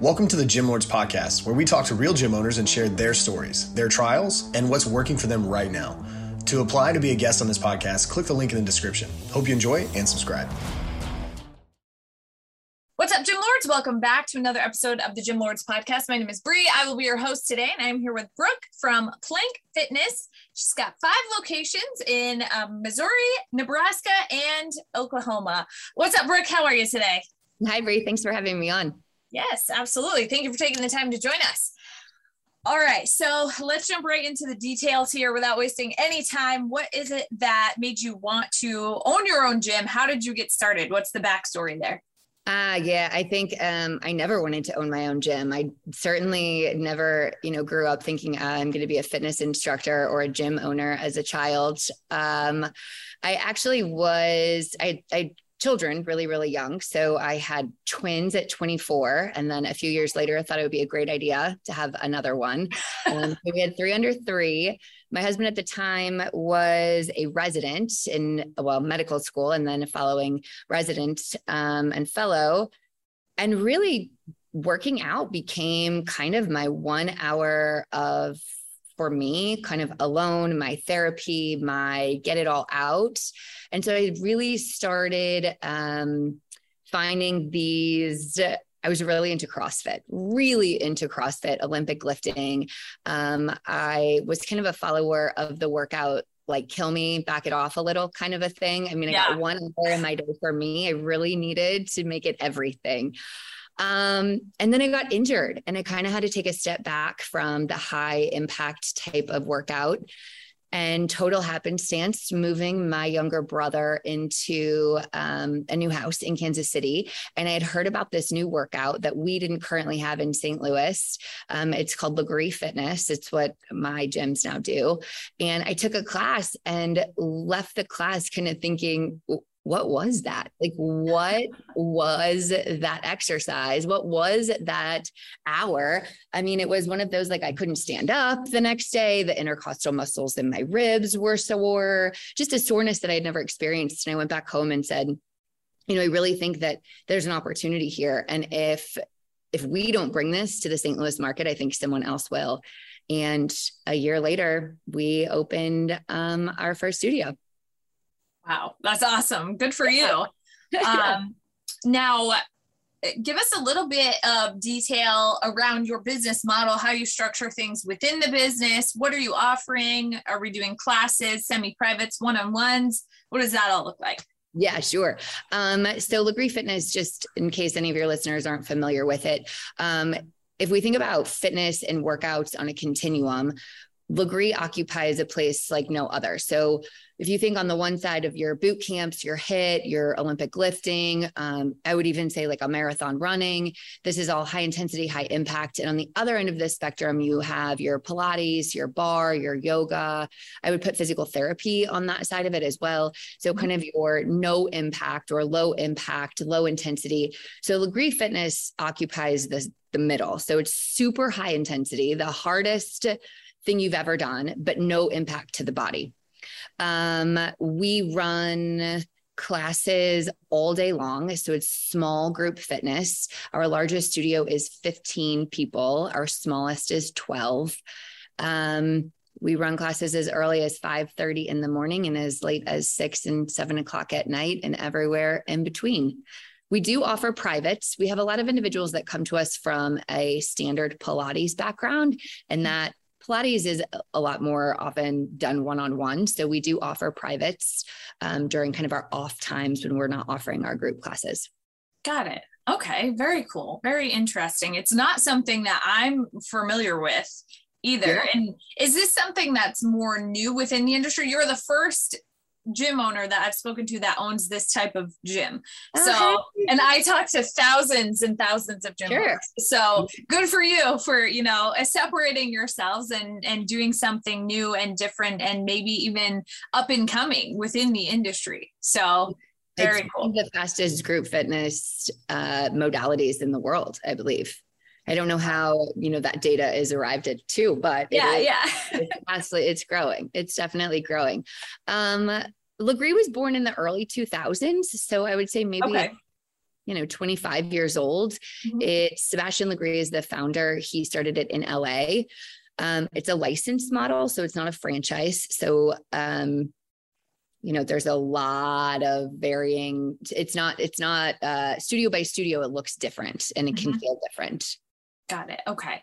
Welcome to the Gym Lords Podcast, where we talk to real gym owners and share their stories, their trials, and what's working for them right now. To apply to be a guest on this podcast, click the link in the description. Hope you enjoy and subscribe. What's up, Gym Lords? Welcome back to another episode of the Gym Lords podcast. My name is Bree. I will be your host today, and I'm here with Brooke from Plank Fitness. She's got five locations in um, Missouri, Nebraska, and Oklahoma. What's up, Brooke? How are you today? Hi, Bree. Thanks for having me on. Yes, absolutely. Thank you for taking the time to join us. All right, so let's jump right into the details here without wasting any time. What is it that made you want to own your own gym? How did you get started? What's the backstory there? Ah, uh, yeah, I think um, I never wanted to own my own gym. I certainly never, you know, grew up thinking uh, I'm going to be a fitness instructor or a gym owner as a child. Um, I actually was, I, I children really, really young. So I had twins at 24. And then a few years later, I thought it would be a great idea to have another one. Um, we had three under three. My husband at the time was a resident in, well, medical school and then a following resident um, and fellow. And really, working out became kind of my one hour of for me, kind of alone, my therapy, my get it all out. And so I really started um, finding these. I was really into CrossFit, really into CrossFit, Olympic lifting. Um, I was kind of a follower of the workout like kill me, back it off a little kind of a thing. I mean, yeah. I got one hour in my day for me. I really needed to make it everything. Um, and then I got injured and I kind of had to take a step back from the high impact type of workout and total happenstance moving my younger brother into um, a new house in Kansas City. And I had heard about this new workout that we didn't currently have in St. Louis. Um, it's called Lagree Fitness. It's what my gyms now do. And I took a class and left the class kind of thinking, what was that? Like, what was that exercise? What was that hour? I mean, it was one of those like I couldn't stand up the next day. The intercostal muscles in my ribs were sore, just a soreness that I'd never experienced. And I went back home and said, you know, I really think that there's an opportunity here. And if if we don't bring this to the St. Louis market, I think someone else will. And a year later, we opened um, our first studio. Wow, that's awesome. Good for you. Um, now, give us a little bit of detail around your business model, how you structure things within the business. What are you offering? Are we doing classes, semi privates, one on ones? What does that all look like? Yeah, sure. Um, so Lagree Fitness, just in case any of your listeners aren't familiar with it, um, if we think about fitness and workouts on a continuum, Lagree occupies a place like no other. So if you think on the one side of your boot camps, your HIIT, your Olympic lifting, um, I would even say like a marathon running, this is all high intensity, high impact. And on the other end of the spectrum, you have your Pilates, your barre, your yoga. I would put physical therapy on that side of it as well. So kind of your no impact or low impact, low intensity. So Lagree Fitness occupies the, the middle. So it's super high intensity, the hardest thing you've ever done, but no impact to the body. Um, we run classes all day long. So it's small group fitness. Our largest studio is 15 people, our smallest is 12. Um, we run classes as early as 5:30 in the morning and as late as six and seven o'clock at night and everywhere in between. We do offer privates. We have a lot of individuals that come to us from a standard Pilates background, and that Pilates is a lot more often done one on one. So we do offer privates um, during kind of our off times when we're not offering our group classes. Got it. Okay. Very cool. Very interesting. It's not something that I'm familiar with either. Yeah. And is this something that's more new within the industry? You're the first gym owner that I've spoken to that owns this type of gym. So, and I talk to thousands and thousands of gym sure. owners. So good for you for, you know, separating yourselves and, and doing something new and different and maybe even up and coming within the industry. So very it's cool. the fastest group fitness uh, modalities in the world, I believe. I don't know how you know that data is arrived at too, but yeah, yeah, it's it's growing. It's definitely growing. Um, Lagree was born in the early 2000s. So I would say maybe, okay. you know 25 years old. Mm-hmm. It Sebastien Lagree is the founder. He started it in LA. Um, it's a licensed model, so it's not a franchise. So um, you know there's a lot of varying it's not it's not uh studio by studio it looks different and it mm-hmm. can feel different got it okay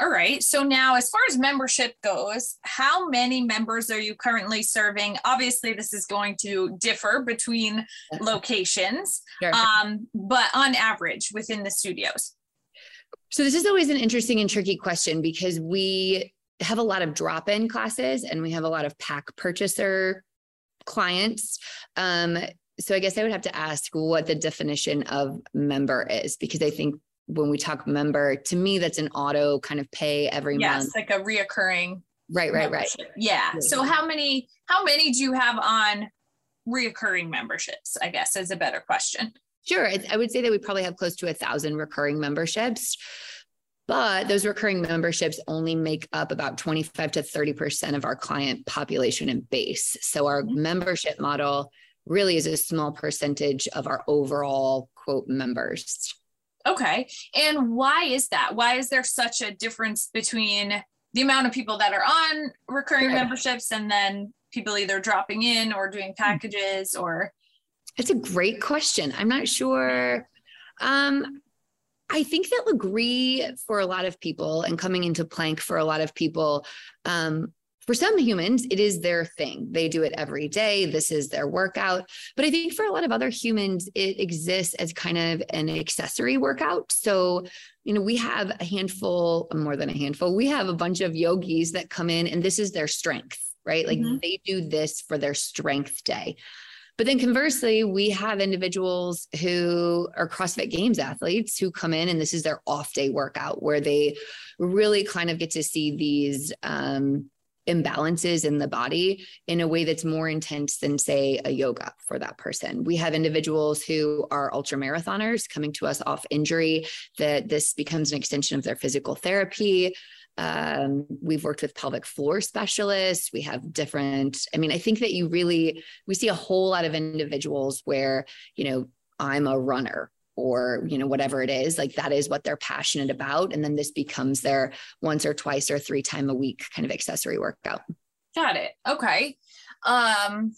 all right so now as far as membership goes how many members are you currently serving obviously this is going to differ between locations sure. um but on average within the studios so this is always an interesting and tricky question because we have a lot of drop-in classes and we have a lot of pack purchaser clients. Um, so I guess I would have to ask what the definition of member is, because I think when we talk member, to me, that's an auto kind of pay every yes, month. Yes, like a reoccurring. Right, right, right. Yeah. yeah. So how many, how many do you have on reoccurring memberships? I guess is a better question. Sure. I would say that we probably have close to a thousand recurring memberships. But those recurring memberships only make up about 25 to 30% of our client population and base. So our mm-hmm. membership model really is a small percentage of our overall quote members. Okay. And why is that? Why is there such a difference between the amount of people that are on recurring sure. memberships and then people either dropping in or doing hmm. packages or? It's a great question. I'm not sure. Um, I think that Lagree for a lot of people and coming into plank for a lot of people, um, for some humans, it is their thing. They do it every day. This is their workout. But I think for a lot of other humans, it exists as kind of an accessory workout. So, you know, we have a handful, more than a handful, we have a bunch of yogis that come in and this is their strength, right? Like mm-hmm. they do this for their strength day. But then conversely, we have individuals who are CrossFit Games athletes who come in and this is their off day workout where they really kind of get to see these um, imbalances in the body in a way that's more intense than, say, a yoga for that person. We have individuals who are ultra marathoners coming to us off injury, that this becomes an extension of their physical therapy. Um, we've worked with pelvic floor specialists. We have different, I mean, I think that you really, we see a whole lot of individuals where, you know, I'm a runner or you know whatever it is like that is what they're passionate about and then this becomes their once or twice or three time a week kind of accessory workout got it okay um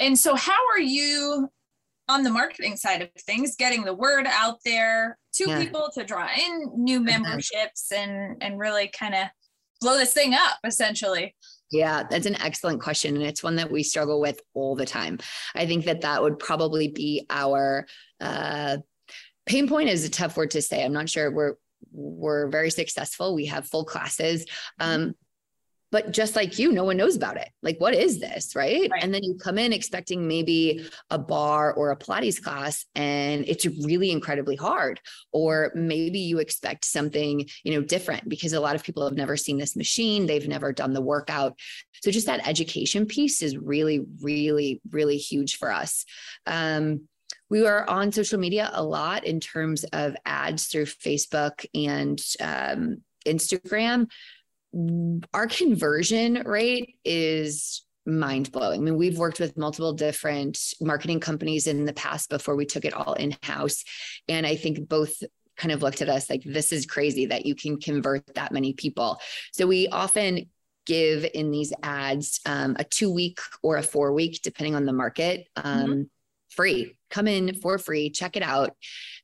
and so how are you on the marketing side of things, getting the word out there to yeah. people to draw in new mm-hmm. memberships and and really kind of blow this thing up essentially. Yeah, that's an excellent question. And it's one that we struggle with all the time. I think that that would probably be our uh, pain point is a tough word to say. I'm not sure we're, we're very successful. We have full classes. Um, but just like you no one knows about it like what is this right? right? and then you come in expecting maybe a barre or a pilates class and it's really incredibly hard or maybe you expect something you know different because a lot of people have never seen this machine they've never done the workout so just that education piece is really really really huge for us um, we are on social media a lot in terms of ads through Facebook and um, Instagram our conversion rate is mind blowing. I mean, we've worked with multiple different marketing companies in the past before we took it all in house. And I think both kind of looked at us like, this is crazy that you can convert that many people. So we often give in these ads um, a two week or a four week, depending on the market. Um, mm-hmm. Free, come in for free, check it out.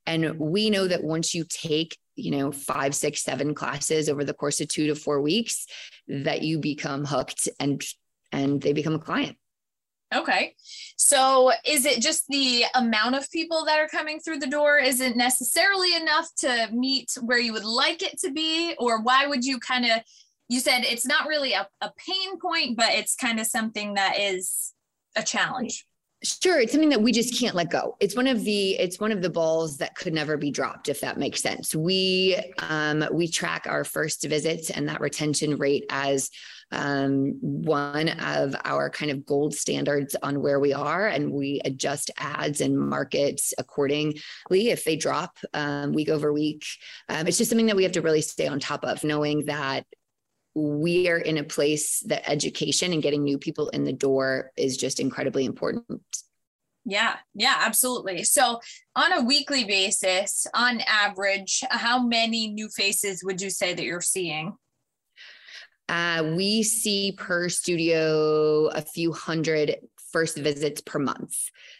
And we know that once you take you know five six seven classes over the course of two to four weeks that you become hooked and and they become a client. Okay. So is it just the amount of people that are coming through the door? Isn't necessarily enough to meet where you would like it to be? Or why would you kind of you said it's not really a, a pain point but it's kind of something that is a challenge Sure, it's something that we just can't let go. It's one of the it's one of the balls that could never be dropped, if that makes sense. We um, we track our first visits and that retention rate as um, one of our kind of gold standards on where we are, and we adjust ads and markets accordingly if they drop um, week over week. Um, it's just something that we have to really stay on top of, knowing that we are in a place that education and getting new people in the door is just incredibly important. Yeah, yeah, absolutely. So, on a weekly basis, on average, how many new faces would you say that you're seeing? Uh, we see per studio a few hundred first visits per month.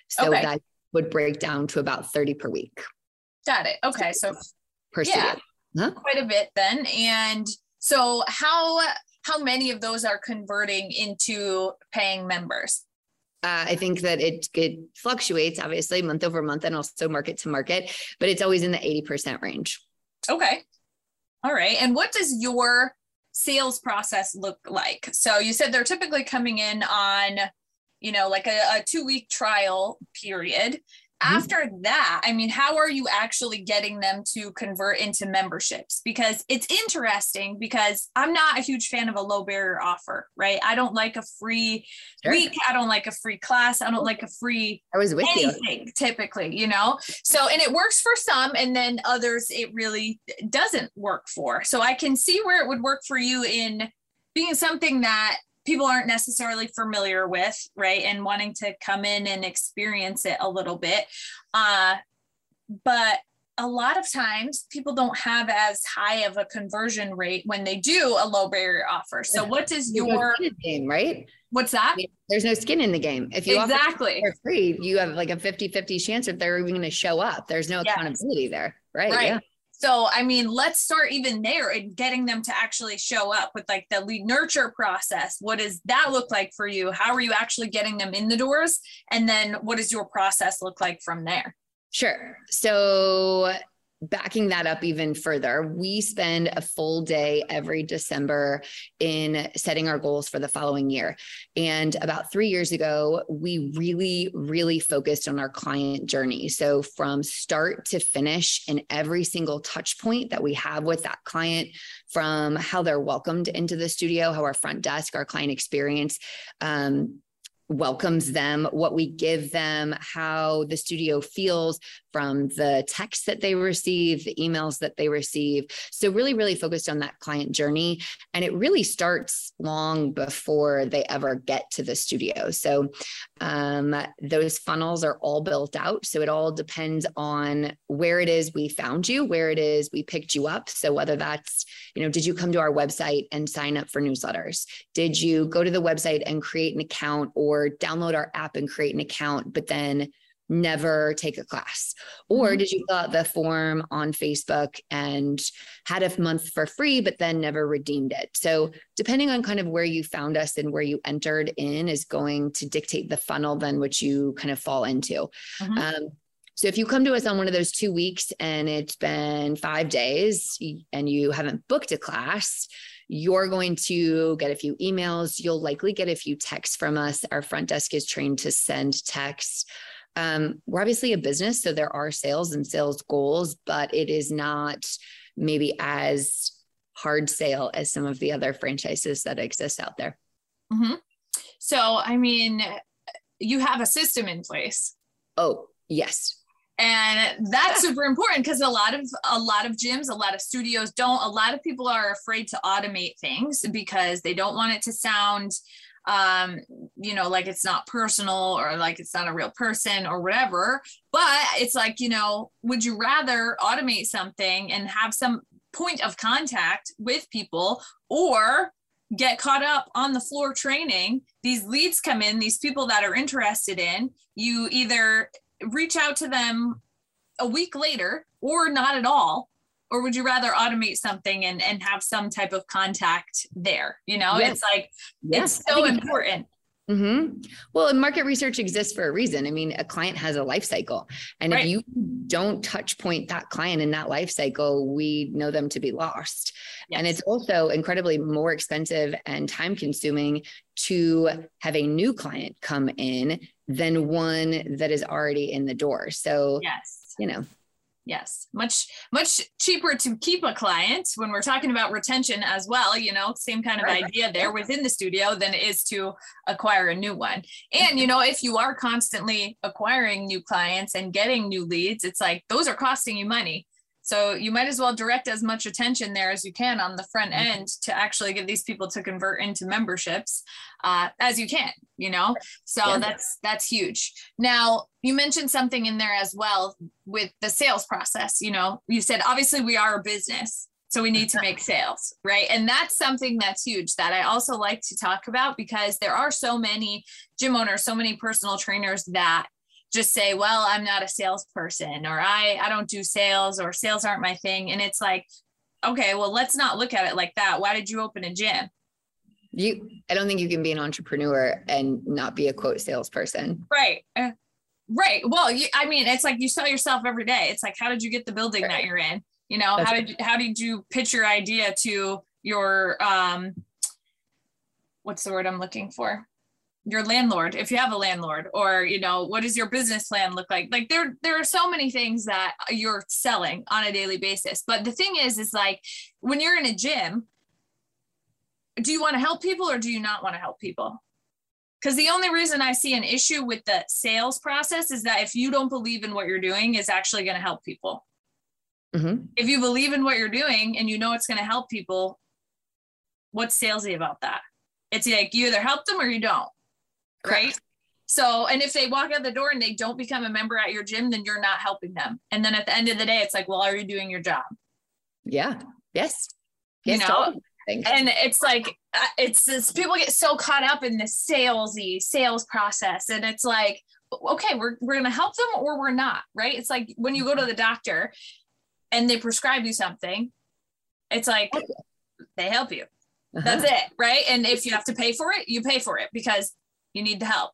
So okay. that would break down to about 30 per week. Got it. Okay. So per yeah, huh? quite a bit then. And so how how many of those are converting into paying members? Uh, I think that it it fluctuates obviously month over month and also market to market, but it's always in the 80% range. Okay. All right. And what does your sales process look like? So you said they're typically coming in on, you know, like a, a two week trial period. Mm-hmm. after that i mean how are you actually getting them to convert into memberships because it's interesting because i'm not a huge fan of a low barrier offer right i don't like a free sure. week i don't like a free class i don't like a free i was with anything you. typically you know so and it works for some and then others it really doesn't work for so i can see where it would work for you in being something that people aren't necessarily familiar with, right? And wanting to come in and experience it a little bit. Uh, but a lot of times people don't have as high of a conversion rate when they do a low barrier offer. So what does your game, right? What's that? There's no skin in the game. If you exactly for free, you have like a 50-50 chance if they're even going to show up. There's no yes. accountability there. Right. Right. Yeah. So, I mean, let's start even there and getting them to actually show up with like the lead nurture process. What does that look like for you? How are you actually getting them in the doors? And then what does your process look like from there? Sure. So, backing that up even further, we spend a full day every December in setting our goals for the following year. And about three years ago, we really, really focused on our client journey. So from start to finish, in every single touch point that we have with that client, from how they're welcomed into the studio, how our front desk, our client experience, um, welcomes them, what we give them, how the studio feels from the texts that they receive, the emails that they receive. So, really, really focused on that client journey. And it really starts long before they ever get to the studio. So, um, those funnels are all built out. So, it all depends on where it is we found you, where it is we picked you up. So, whether that's, you know, did you come to our website and sign up for newsletters? Did you go to the website and create an account or download our app and create an account, but then never take a class? Or mm-hmm. did you fill out the form on Facebook and had a month for free, but then never redeemed it? So, depending on kind of where you found us and where you entered in, is going to dictate the funnel then which you kind of fall into. Mm-hmm. Um, so if you come to us on one of those two weeks and it's been five days and you haven't booked a class, you're going to get a few emails. You'll likely get a few texts from us. Our front desk is trained to send texts. Um, we're obviously a business, so there are sales and sales goals, but it is not maybe as hard sale as some of the other franchises that exist out there. Mm-hmm. So, I mean, you have a system in place. Oh, yes and that's super important because a lot of a lot of gyms a lot of studios don't a lot of people are afraid to automate things because they don't want it to sound um you know like it's not personal or like it's not a real person or whatever but it's like you know would you rather automate something and have some point of contact with people or get caught up on the floor training these leads come in these people that are interested in you either reach out to them a week later or not at all? Or would you rather automate something and, and have some type of contact there? You know, yes. it's like, yes. it's so important. Mm-hmm. Well, and market research exists for a reason. I mean, a client has a life cycle. And right. if you don't touch point that client in that life cycle, we know them to be lost. Yes. And it's also incredibly more expensive and time consuming to have a new client come in than one that is already in the door. So, yes, you know, yes, much much cheaper to keep a client when we're talking about retention as well. You know, same kind of right, idea right. there within the studio than it is to acquire a new one. And you know, if you are constantly acquiring new clients and getting new leads, it's like those are costing you money. So you might as well direct as much attention there as you can on the front mm-hmm. end to actually get these people to convert into memberships uh, as you can, you know? So yeah. that's that's huge. Now you mentioned something in there as well with the sales process. You know, you said obviously we are a business. So we need to make sales, right? And that's something that's huge that I also like to talk about because there are so many gym owners, so many personal trainers that just say, well, I'm not a salesperson or I, I don't do sales or sales aren't my thing. And it's like, okay, well, let's not look at it like that. Why did you open a gym? You, I don't think you can be an entrepreneur and not be a quote salesperson. Right. Uh, right. Well, you, I mean, it's like you sell yourself every day. It's like, how did you get the building right. that you're in? You know, That's how did, you, how did you pitch your idea to your, um, what's the word I'm looking for? Your landlord if you have a landlord or you know what does your business plan look like? Like there there are so many things that you're selling on a daily basis. But the thing is is like when you're in a gym do you want to help people or do you not want to help people? Because the only reason i see an issue with the sales process is that if you don't believe in what you're doing is actually going to help people. Mm-hmm. if you believe in what you're doing and you know it's going to help people what's salesy about that? It's like you either help them or you don't right? So, and if they walk out the door and they don't become a member at your gym, then you're not helping them. And then at the end of the day, it's like, well, are you doing your job? Yeah. Yes. yes you know, and it's like, uh, it's this, people get so caught up in the salesy sales process. And it's like, okay, we're, we're going to help them or we're not, right? It's like when you go to the doctor and they prescribe you something, it's like they help you. Uh-huh. That's it, right? And if you have to pay for it, you pay for it because you need the help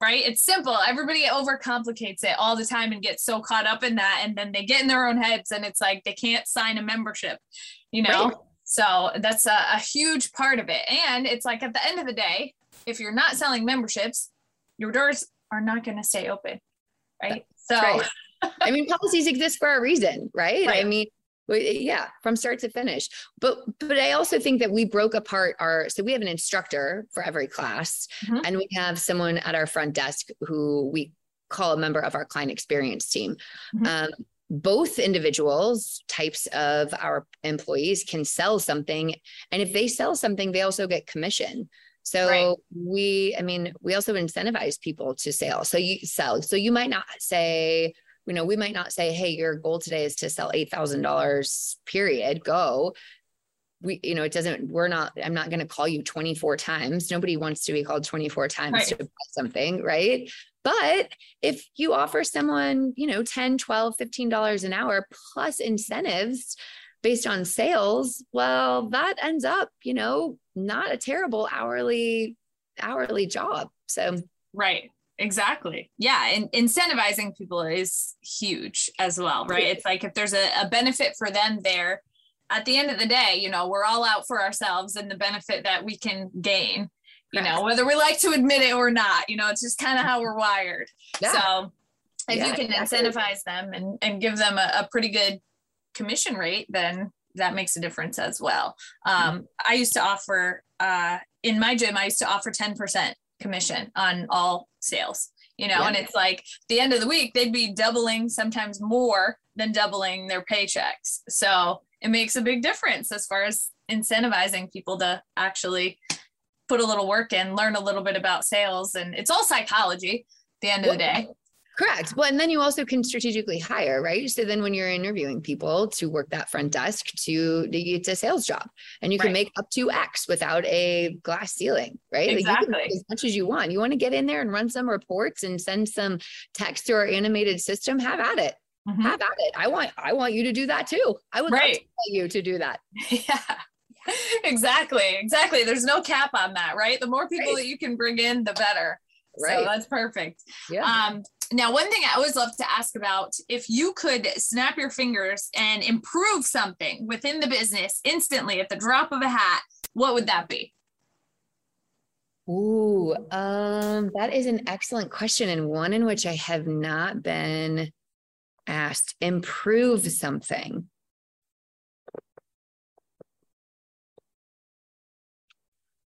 right it's simple everybody overcomplicates it all the time and gets so caught up in that and then they get in their own heads and it's like they can't sign a membership you know right. so that's a, a huge part of it and it's like at the end of the day if you're not selling memberships your doors are not going to stay open right so right. I mean, policies exist for a reason, right? right? I mean, yeah from start to finish but but i also think that we broke apart our so we have an instructor for every class mm-hmm. and we have someone at our front desk who we call a member of our client experience team mm-hmm. um, both individuals types of our employees can sell something and if they sell something they also get commission so right. we i mean we also incentivize people to sell so you sell so you might not say you know, we might not say, hey, your goal today is to sell $8,000, period, go. We, you know, it doesn't, we're not, I'm not going to call you 24 times. Nobody wants to be called 24 times right. to buy something, right? But if you offer someone, you know, 10, 12, $15 an hour plus incentives based on sales, well, that ends up, you know, not a terrible hourly hourly job. So right. Exactly. Yeah. And incentivizing people is huge as well, right? It's like if there's a, a, benefit for them there, at the end of the day, you know, we're all out for ourselves and the benefit that we can gain, you know, whether we like to admit it or not, you know, it's just kind of how we're wired. Yeah. So if yeah, you can exactly. incentivize them and, and give them a, a, pretty good commission rate, then that makes a difference as well. Um, I used to offer, uh, in my gym, I used to offer 10% commission on all sales you know yeah. and it's like the end of the week they'd be doubling sometimes more than doubling their paychecks. So it makes a big difference as far as incentivizing people to actually put a little work in learn a little bit about sales. And it's all psychology at the end of the day Correct. Well, and then you also can strategically hire, right? So then when you're interviewing people to work that front desk to it's a sales job and you can right. make up to X without a glass ceiling, right? Exactly. Like as much as you want. You want to get in there and run some reports and send some text to our animated system, have at it. Mm-hmm. Have at it. I want I want you to do that too. I would right. love to you to do that. Yeah. Exactly. Exactly. There's no cap on that, right? The more people right. that you can bring in, the better. Right. So that's perfect. Yeah. Um, now, one thing I always love to ask about if you could snap your fingers and improve something within the business instantly at the drop of a hat, what would that be? Ooh, um, that is an excellent question and one in which I have not been asked. Improve something.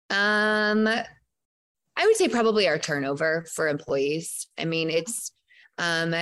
Um, I would say probably our turnover for employees. I mean, it's um,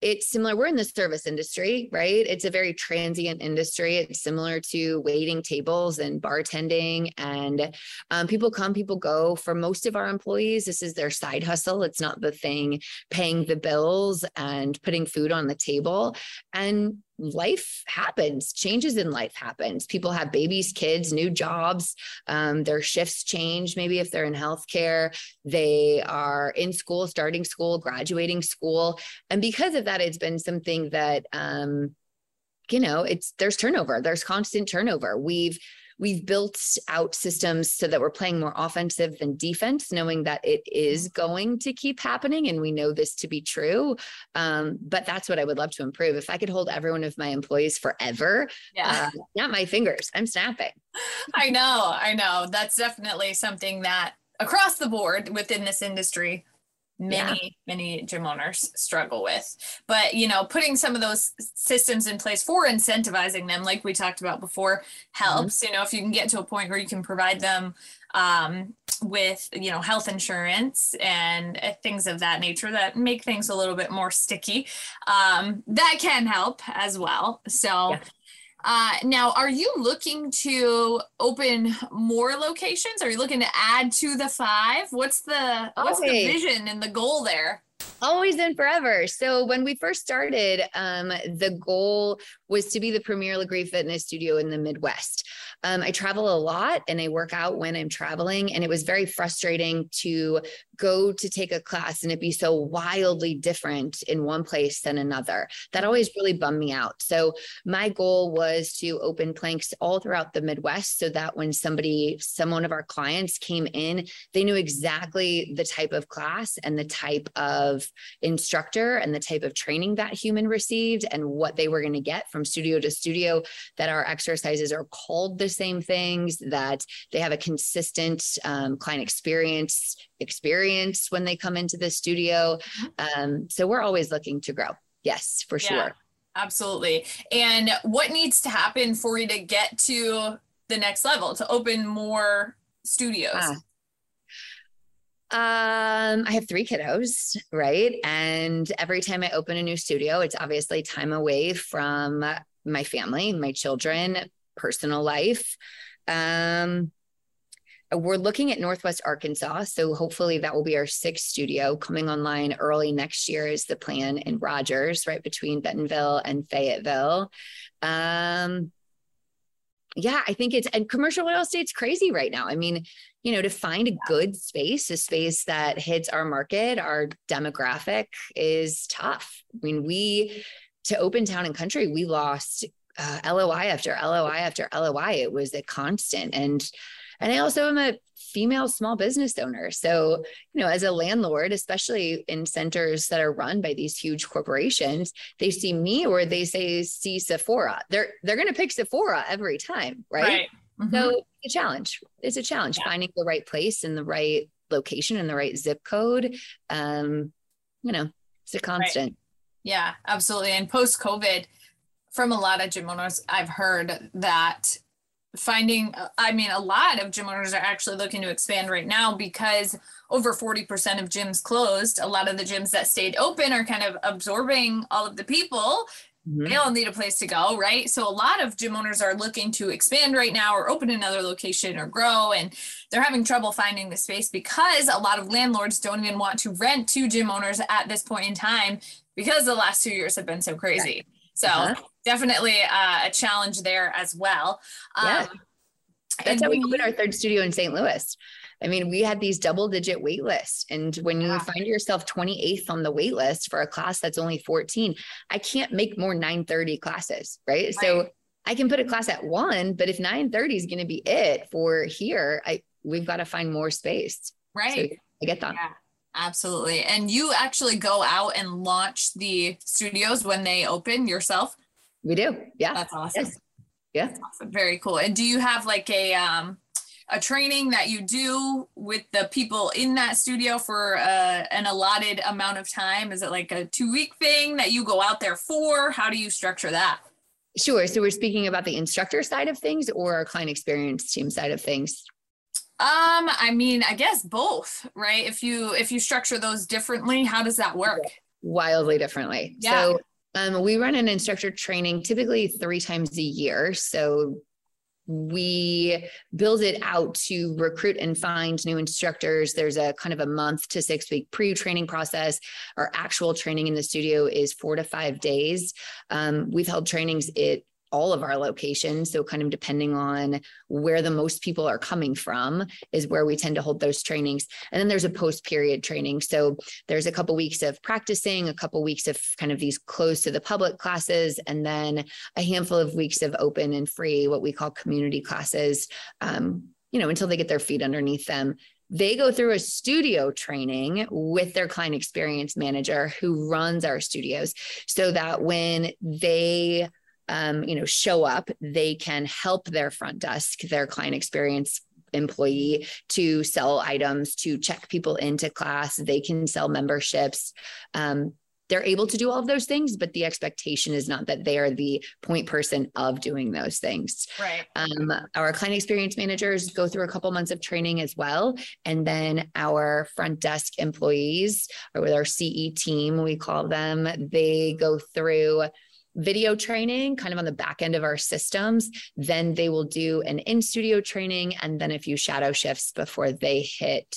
it's similar. We're in the service industry, right? It's a very transient industry. It's similar to waiting tables and bartending, and um, people come, people go. For most of our employees, this is their side hustle. It's not the thing paying the bills and putting food on the table. And life happens changes in life happens. People have babies kids new jobs um, their shifts change maybe if they're in healthcare. They are in school starting school graduating school. And because of that it's been something that um, you know it's there's turnover. There's constant turnover. We've we've built out systems so that we're playing more offensive than defense, knowing that it is going to keep happening. And we know this to be true. Um, but that's what I would love to improve. If I could hold every one of my employees forever, yeah. Uh, not my fingers, I'm snapping. I know, I know. That's definitely something that across the board within this industry many yeah. many gym owners struggle with but you know putting some of those systems in place for incentivizing them like we talked about before helps mm-hmm. you know if you can get to a point where you can provide them um, with you know health insurance and uh, things of that nature that make things a little bit more sticky um, that can help as well so yeah. Uh, now, are you looking to open more locations? Are you looking to add to the five? What's the what's okay. the vision and the goal there? Always and forever. So when we first started, um, the goal was to be the premier Lagree fitness studio in the Midwest. Um, I travel a lot and I work out when I'm traveling, and it was very frustrating to go to take a class and it be so wildly different in one place than another. That always really bummed me out. So my goal was to open planks all throughout the Midwest so that when somebody, someone of our clients came in, they knew exactly the type of class and the type of instructor and the type of training that human received and what they were going to get from studio to studio, that our exercises are called the same things, that they have a consistent um, client experience experience when they come into the studio. Mm-hmm. Um, so we're always looking to grow. Yes, for yeah, sure. Absolutely. And what needs to happen for you to get to the next level to open more studios? Ah. Um, I have three kiddos, right? And every time I open a new studio, it's obviously time away from my family, my children, personal life. Um, we're looking at Northwest Arkansas. So hopefully that will be our sixth studio coming online early next year is the plan in Rogers, right between Bentonville and Fayetteville. Um, yeah, I think it's and commercial real estate's crazy right now. I mean, you know, to find a good space, a space that hits our market, our demographic is tough. I mean, we to open town and country, we lost uh, LOI after LOI after LOI. It was a constant. And and I also am a female small business owner. So, you know, as a landlord, especially in centers that are run by these huge corporations, they see me or they say see Sephora. They're they're gonna pick Sephora every time, right? right. Mm-hmm. So it's a challenge. It's a challenge yeah. finding the right place and the right location and the right zip code. Um, you know, it's a constant. Right. Yeah, absolutely. And post COVID, from a lot of gym owners, I've heard that finding i mean a lot of gym owners are actually looking to expand right now because over 40% of gyms closed. A lot of the gyms that stayed open are kind of absorbing all of the people. Mm-hmm. they all need a place to go right? So a lot of gym owners are looking to expand right now or open another location or grow and they're having trouble finding the space because a lot of landlords don't even want to rent to gym owners at this point in time because the last two years have been so crazy. So uh-huh definitely uh, a challenge there as well. Yeah. Um, That's how we opened our third studio in St. Louis. I mean, we had these double digit wait lists. And when you yeah. find yourself 28th on the wait list for a class that's only 14, I can't make more 930 classes, right? right. So I can put a class at one, but if 930 is going to be it for here, I we've got to find more space. Right. So I get that. Yeah. Absolutely. And you actually go out and launch the studios when they open yourself? We do. Yeah. That's awesome. Yes. Yeah. That's awesome. Very cool. And do you have like a um a training that you do with the people in that studio for uh, an allotted amount of time? Is it like a two week thing that you go out there for? How do you structure that? Sure. So we're speaking about the instructor side of things or our client experience team side of things. Um, I mean, I guess both, right? If you if you structure those differently, how does that work? wildly differently. Yeah. So um, we run an instructor training typically three times a year. So we build it out to recruit and find new instructors. There's a kind of a month to six week pre training process. Our actual training in the studio is four to five days. Um, we've held trainings at all of our locations. So, kind of depending on where the most people are coming from, is where we tend to hold those trainings. And then there's a post period training. So, there's a couple weeks of practicing, a couple weeks of kind of these closed to the public classes, and then a handful of weeks of open and free, what we call community classes, um, you know, until they get their feet underneath them they go through a studio training with their client experience manager who runs our studios so that when they um, you know, show up, they can help their front desk, their client experience employee to sell items, to check people into class. They can sell memberships. Um, they're able to do all of those things, but the expectation is not that they are the point person of doing those things. Right. Um, our client experience managers go through a couple months of training as well. And then our front desk employees, or with our CE team, we call them, they go through video training kind of on the back end of our systems then they will do an in studio training and then a few shadow shifts before they hit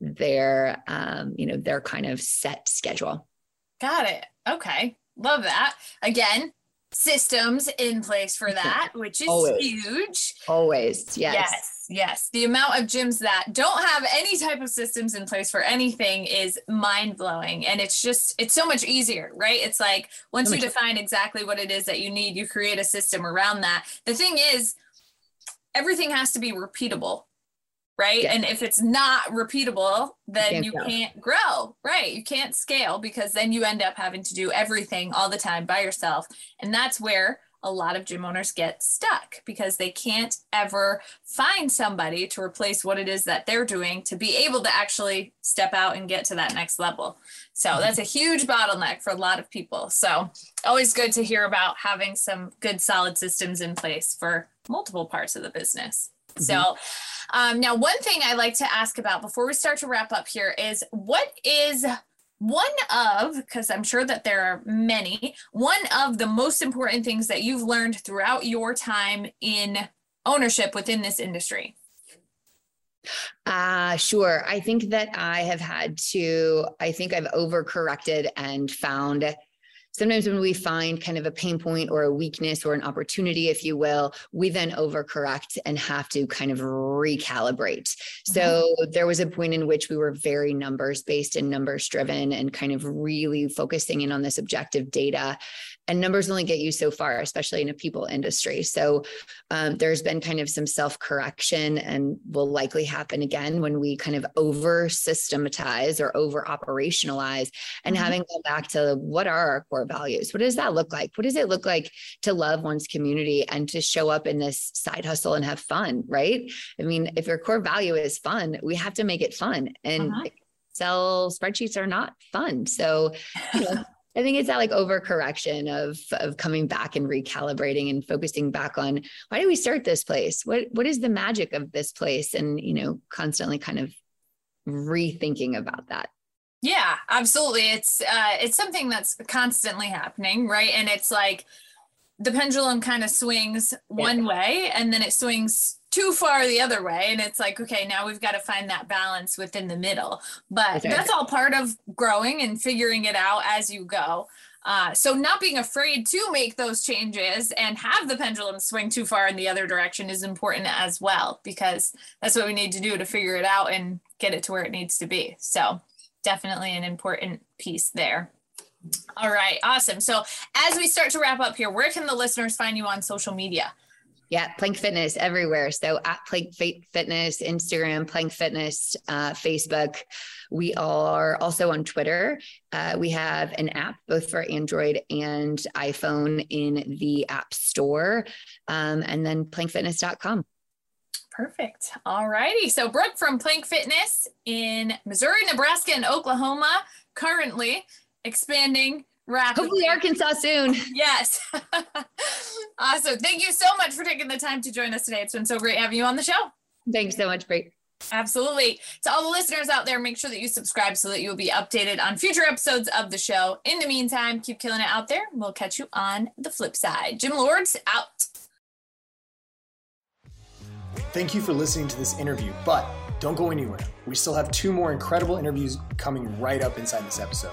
their um, you know their kind of set schedule. Got it. Okay. Love that. Again systems in place for that which is always. huge. Always. Yes. Yes yes. The amount of gyms that don't have any type of systems in place for anything is mind blowing. And it's just, it's so much easier, right? It's like once you define exactly what it is that you need, you create a system around that. The thing is, everything has to be repeatable. Right. Yeah. And if it's not repeatable, then you, can't, you can't grow. Right. You can't scale because then you end up having to do everything all the time by yourself. And that's where a lot of gym owners get stuck because they can't ever find somebody to replace what it is that they're doing to be able to actually step out and get to that next level. So mm-hmm. that's a huge bottleneck for a lot of people. So always good to hear about having some good solid systems in place for multiple parts of the business. Mm-hmm. So um, now one thing I like to ask about before we start to wrap up here is what is one of, because I'm sure that there are many, one of the most important things that you've learned throughout your time in ownership within this industry? Uh, sure. I think that I have had to, I think I've overcorrected and found sometimes when we find kind of a pain point or a weakness or an opportunity, if you will, we then overcorrect and have to kind of recalibrate. Mm-hmm. So there was a point in which we were very numbers based and numbers driven and kind of really focusing in on this objective data and numbers only get you so far, especially in a people industry. So um, there's been kind of some self correction and will likely happen again when we kind of over systematize or over operationalize and mm-hmm. having go back to what are our core values? What does that look like? What does it look like to love one's community and to show up in this side hustle and have fun? Right. I mean, if your core value is fun, we have to make it fun. And uh-huh. Excel spreadsheets are not fun. So, you know, I think it's that like overcorrection of of coming back and recalibrating and focusing back on why do we start this place? What what is the magic of this place? And you know, constantly kind of rethinking about that. Yeah, absolutely. It's uh it's something that's constantly happening, right? And it's like the pendulum kind of swings one yeah. way and then it swings too far the other way and it's like okay now we've got to find that balance within the middle. But okay. that's all part of growing and figuring it out as you go. Uh, so not being afraid to make those changes and have the pendulum swing too far in the other direction is important as well because that's what we need to do to figure it out and get it to where it needs to be. So definitely an important piece there. All right awesome. So as we start to wrap up here where can the listeners find you on social media yeah, Plank Fitness everywhere. So at Plank Fitness, Instagram, Plank Fitness, uh, Facebook. We are also on Twitter. Uh, we have an app both for Android and iPhone in the App Store, um, and then plankfitness.com. Perfect. All righty. So Brooke from Plank Fitness in Missouri, Nebraska, and Oklahoma, currently expanding rapidly. Hopefully, Arkansas soon. Yes. awesome. Thank you so much for taking the time to join us today. It's been so great having you on the show. Thanks so much, Bree. Absolutely. To all the listeners out there, make sure that you subscribe so that you'll be updated on future episodes of the show. In the meantime, keep killing it out there. We'll catch you on the flip side. Gym Lords out. Thank you for listening to this interview, but don't go anywhere. We still have two more incredible interviews coming right up inside this episode.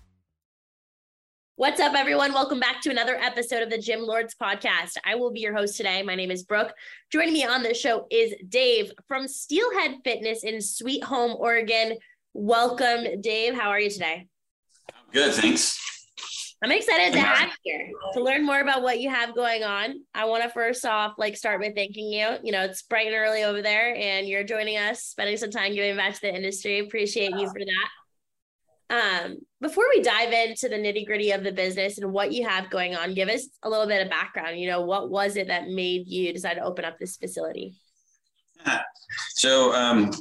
What's up, everyone? Welcome back to another episode of the Gym Lords podcast. I will be your host today. My name is Brooke. Joining me on the show is Dave from Steelhead Fitness in Sweet Home, Oregon. Welcome, Dave. How are you today? I'm Good, thanks. I'm excited to have you here to learn more about what you have going on. I want to first off like start by thanking you. You know, it's bright and early over there, and you're joining us, spending some time giving back to the industry. Appreciate you for that. Um, before we dive into the nitty gritty of the business and what you have going on, give us a little bit of background. You know, what was it that made you decide to open up this facility? So, um,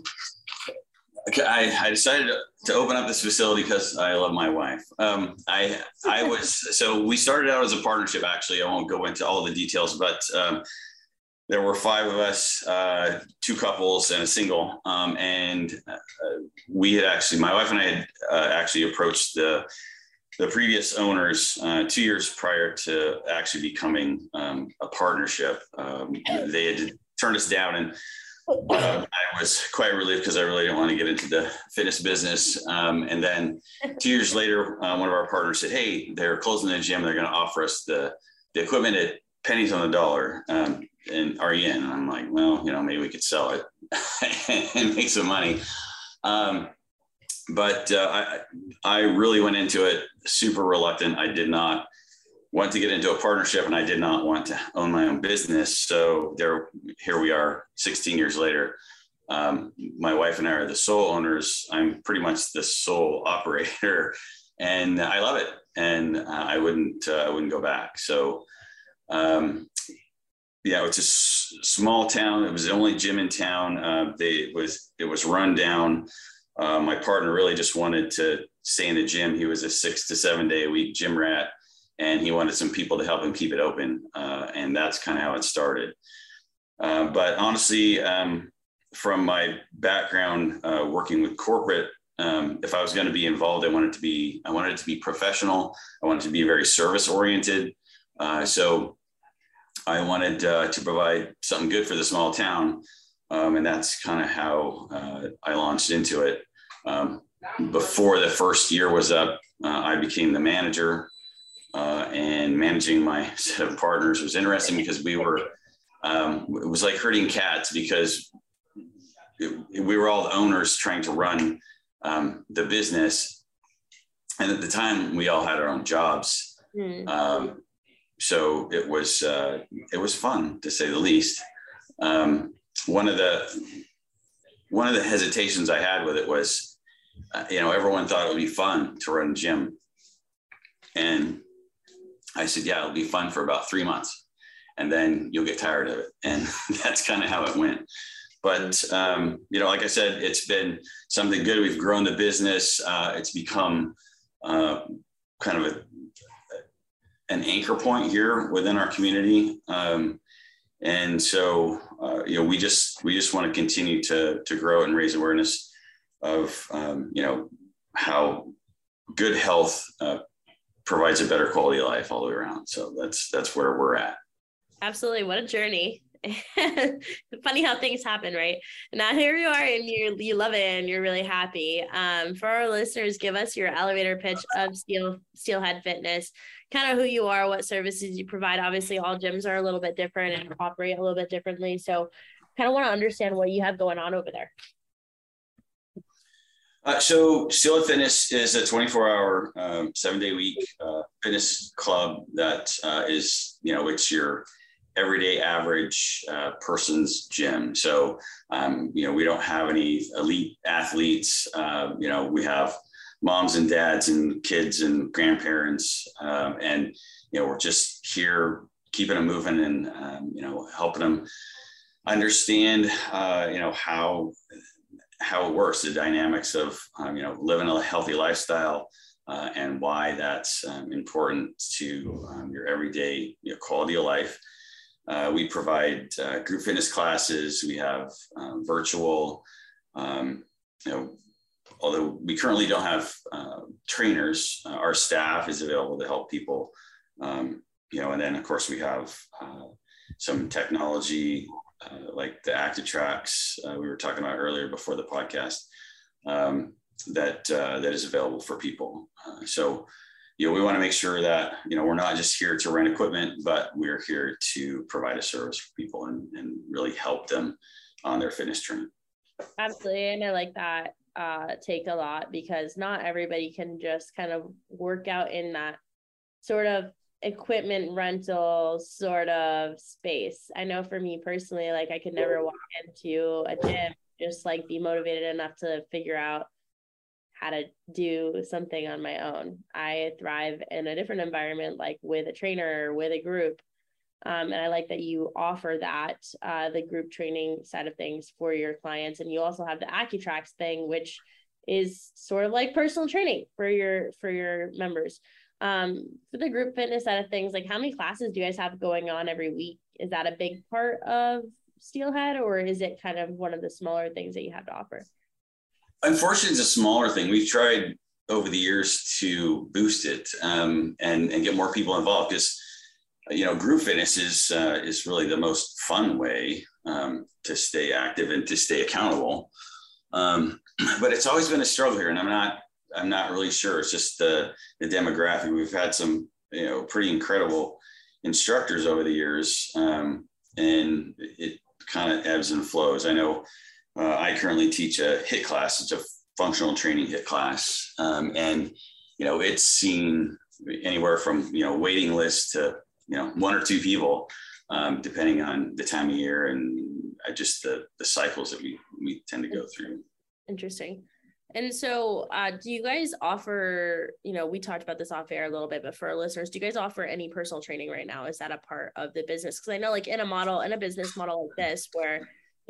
I, I decided to open up this facility because I love my wife. Um, I I was so we started out as a partnership. Actually, I won't go into all the details, but um, there were five of us, uh, two couples and a single. Um, and uh, we had actually, my wife and I had uh, actually approached the the previous owners uh, two years prior to actually becoming um, a partnership. Um, they had turned us down, and uh, I was quite relieved because I really didn't want to get into the fitness business. Um, and then two years later, uh, one of our partners said, "Hey, they're closing the gym. They're going to offer us the the equipment at pennies on the dollar." Um, and are you in? And I'm like, well, you know, maybe we could sell it and make some money. Um, but uh, I, I really went into it super reluctant. I did not want to get into a partnership and I did not want to own my own business. So there, here we are 16 years later. Um, my wife and I are the sole owners. I'm pretty much the sole operator and I love it. And uh, I wouldn't, uh, I wouldn't go back. So, um, yeah, it's a small town. It was the only gym in town. Uh, they it was it was run down. Uh, my partner really just wanted to stay in the gym. He was a six to seven day a week gym rat, and he wanted some people to help him keep it open. Uh, and that's kind of how it started. Uh, but honestly, um, from my background uh, working with corporate, um, if I was going to be involved, I wanted to be I wanted it to be professional. I wanted to be very service oriented. Uh, so I wanted uh, to provide something good for the small town. Um, and that's kind of how uh, I launched into it. Um, before the first year was up, uh, I became the manager. Uh, and managing my set of partners was interesting because we were, um, it was like herding cats because it, we were all owners trying to run um, the business. And at the time, we all had our own jobs. Mm so it was uh, it was fun to say the least. Um, one of the one of the hesitations I had with it was, uh, you know, everyone thought it would be fun to run a gym, and I said, yeah, it'll be fun for about three months, and then you'll get tired of it, and that's kind of how it went. But um, you know, like I said, it's been something good. We've grown the business. Uh, it's become uh, kind of a an anchor point here within our community. Um, and so, uh, you know, we just we just want to continue to to grow and raise awareness of um, you know how good health uh, provides a better quality of life all the way around. So that's that's where we're at. Absolutely, what a journey! Funny how things happen, right? Now here you are, and you you love it, and you're really happy. Um, for our listeners, give us your elevator pitch of Steel Steelhead Fitness kind of who you are, what services you provide. Obviously, all gyms are a little bit different and operate a little bit differently. So, kind of want to understand what you have going on over there. Uh, so, Steelhead Fitness is a 24 hour, um, seven day week uh, fitness club that uh, is, you know, it's your everyday average uh, person's gym. So, um, you know, we don't have any elite athletes. Uh, you know, we have moms and dads and kids and grandparents. Um, and, you know, we're just here keeping them moving and, um, you know, helping them understand, uh, you know, how, how it works, the dynamics of, um, you know, living a healthy lifestyle, uh, and why that's um, important to um, your everyday you know, quality of life. Uh, we provide uh, group fitness classes. We have um, virtual, you know, although we currently don't have uh, trainers, uh, our staff is available to help people. Um, you know, and then of course we have uh, some technology like the ActivTrax we were talking about earlier before the podcast. Um, that uh, that is available for people. Uh, so, you know, we want to make sure that you know we're not just here to rent equipment, but we're here to provide a service for people and, and really help them on their fitness journey. Absolutely, and I like that uh, take a lot because not everybody can just kind of work out in that sort of equipment rental sort of space. I know for me personally, like I could never walk into a gym just like be motivated enough to figure out how to do something on my own. I thrive in a different environment, like with a trainer, with a group. Um, and I like that you offer that, uh, the group training side of things for your clients. And you also have the ActivTrax thing, which is sort of like personal training for your for your members. Um, for the group fitness side of things, like how many classes do you guys have going on every week? Is that a big part of Steelhead, or is it kind of one of the smaller things that you have to offer? Unfortunately, it's a smaller thing. We've tried over the years to boost it um, and and get more people involved because you know group fitness is uh, is really the most fun way um, to stay active and to stay accountable. Um, but it's always been a struggle here, and I'm not I'm not really sure. It's just the the demographic. We've had some you know pretty incredible instructors over the years, um, and it kind of ebbs and flows. I know uh, I currently teach a HIIT class. It's a functional training HIIT class, um, and you know it's seen anywhere from you know waiting lists to you know one or two people, um, depending on the time of year and just the the cycles that we we tend to go through. Interesting. And so, uh, do you guys offer, you know, we talked about this off air a little bit, but for our listeners, do you guys offer any personal training right now? Is that a part of the business? Because I know, like, in a model, in a business model like this, where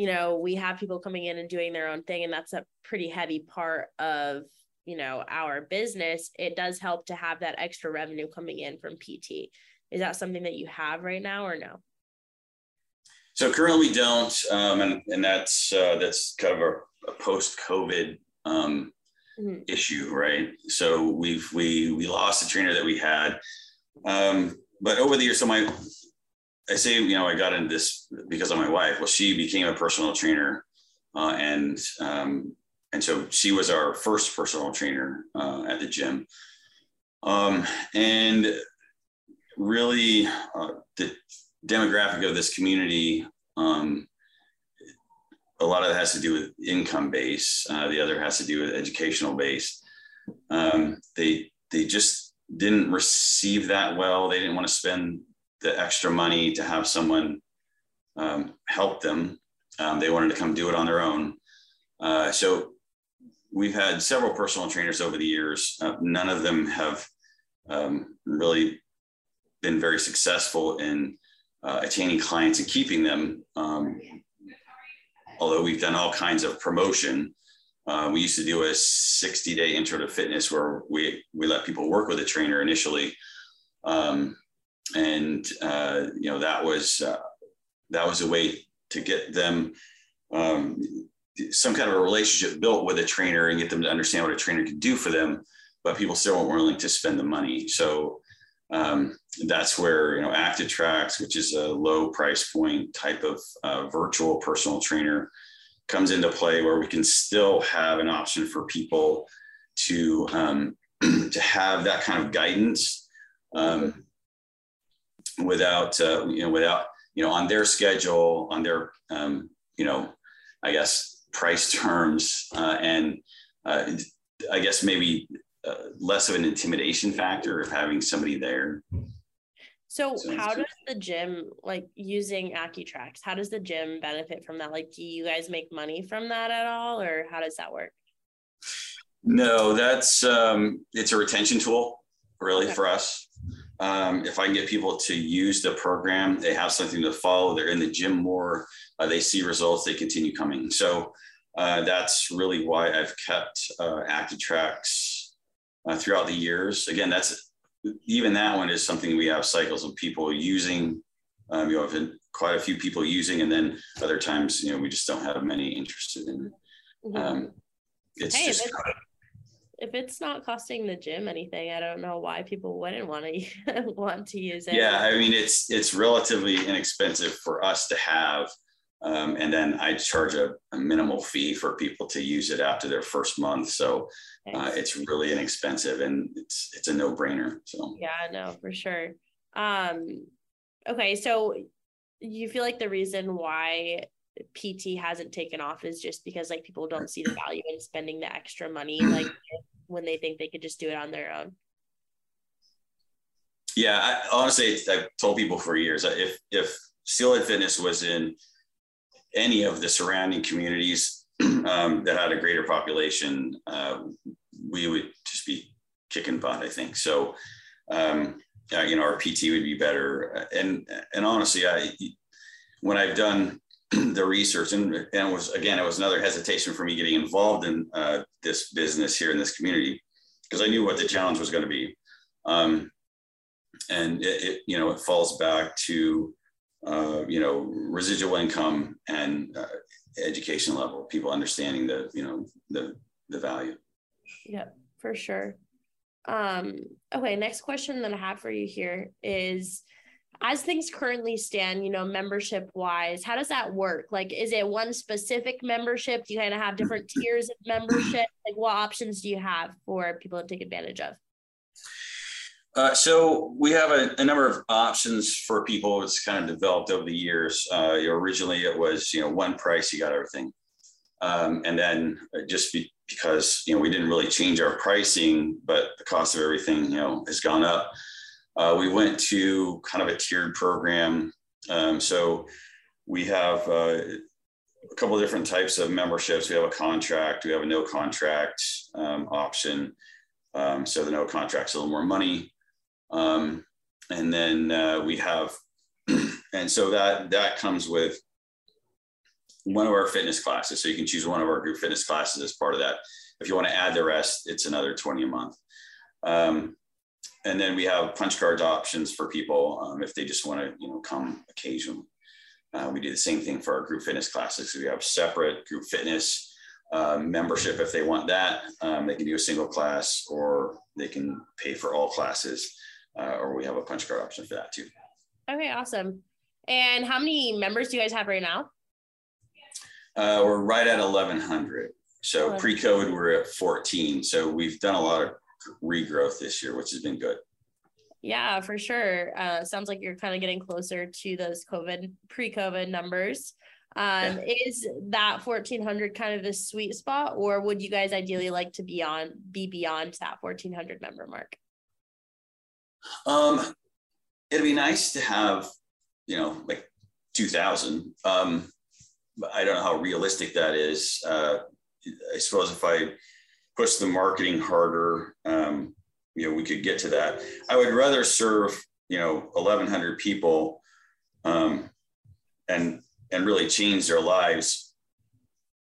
you know, we have people coming in and doing their own thing, and that's a pretty heavy part of, you know, our business. It does help to have that extra revenue coming in from PT. Is that something that you have right now or no? So currently we don't, um, and and that's uh, that's kind of a, a post-COVID um, mm-hmm. issue, right? So we've we we lost the trainer that we had, um, but over the years, so my I say, you know, I got into this because of my wife. Well, she became a personal trainer, uh, and um, and so she was our first personal trainer uh, at the gym. Um, and really, uh, the demographic of this community, um, a lot of it has to do with income base. Uh, the other has to do with educational base. Um, they they just didn't receive that well. They didn't want to spend the extra money to have someone um, help them. Um, they wanted to come do it on their own. Uh, so we've had several personal trainers over the years. Uh, none of them have um, really been very successful in uh, attaining clients and keeping them. Um, although we've done all kinds of promotion, uh, we used to do a 60 day intro to fitness where we, we let people work with a trainer initially. Um, and uh, you know that was uh, that was a way to get them um, some kind of a relationship built with a trainer and get them to understand what a trainer can do for them but people still weren't willing to spend the money so um, that's where you know ActivTrax which is a low price point type of uh, virtual personal trainer comes into play where we can still have an option for people to um, to have that kind of guidance um, without uh, you know without you know on their schedule on their um, you know I guess price terms uh, and uh, I guess maybe uh, less of an intimidation factor of having somebody there. So, so how does the gym like using ActivTrax? How does the gym benefit from that? Like, do you guys make money from that at all, or how does that work? No, that's um, it's a retention tool, really, okay. for us. Um, if I can get people to use the program, they have something to follow. They're in the gym more. Uh, they see results. They continue coming. So uh, that's really why I've kept uh, ActivTrax uh, throughout the years. Again, that's even that one is something we have cycles of people using. Um, you know, have quite a few people using, and then other times, you know, we just don't have many interested in it. Mm-hmm. Um, it's hey, just. If it's, not costing the gym anything, I don't know why people wouldn't want to want to use it. Yeah, I mean, it's it's relatively inexpensive for us to have. Um, and then I charge a, a, minimal fee for people to use it after their first month. So uh, it's really inexpensive and it's it's a no brainer. So yeah, no, for sure. Um, okay, so you feel like the reason why PT hasn't taken off is just because like people don't see the value in spending the extra money like when they think they could just do it on their own. Yeah, I, honestly, I've told people for years if if Steelhead Fitness was in any of the surrounding communities um, that had a greater population, uh, we would just be kicking butt, I think. So, um, uh, you know, our PT would be better. And, and honestly, I, when I've done the research and, and it was, again, it was another hesitation for me getting involved in uh, this business here in this community, because I knew what the challenge was going to be. Um, and it, it, you know, it falls back to uh, you know, residual income and uh, education level, people understanding the, you know, the, the value. Yeah, for sure. Um, okay, next question that I have for you here is as things currently stand, you know, membership wise, how does that work? Like, is it one specific membership? Do you kind of have different tiers of membership? Like, what options do you have for people to take advantage of? Uh, so we have a, a, number of options for people. It's kind of developed over the years. Uh, originally, it was you know one price, you got everything, um, and then just be, because you know we didn't really change our pricing, but the cost of everything you know has gone up. Uh, we went to kind of a tiered program. Um, so we have uh, a couple of different types of memberships. We have a contract. We have a no contract um, option. Um, so the no contract's a little more money. Um, and then uh, we have, and so that that comes with one of our fitness classes. So you can choose one of our group fitness classes as part of that. If you want to add the rest, it's another 20 a month. Um, and then we have punch cards options for people um, if they just want to, you know, come occasionally. Uh, we do the same thing for our group fitness classes. So we have separate group fitness uh, membership if they want that. Um, they can do a single class or they can pay for all classes uh, or we have a punch card option for that too. Okay, awesome. And how many members do you guys have right now? Uh, we're right at 1,100. So pre-COVID, we're at 14. So we've done a lot of regrowth this year, which has been good. Yeah, for sure. Uh, sounds like you're kind of getting closer to those COVID pre-COVID numbers. Um, yeah. Is that 1400 kind of the sweet spot, or would you guys ideally like to be on be beyond that 1400 member mark? Um, it'd be nice to have, you know, like 2000. Um, I don't know how realistic that is. Uh, I suppose if I push the marketing harder, um, you know, we could get to that. I would rather serve, you know, 1,100 people um, and and really change their lives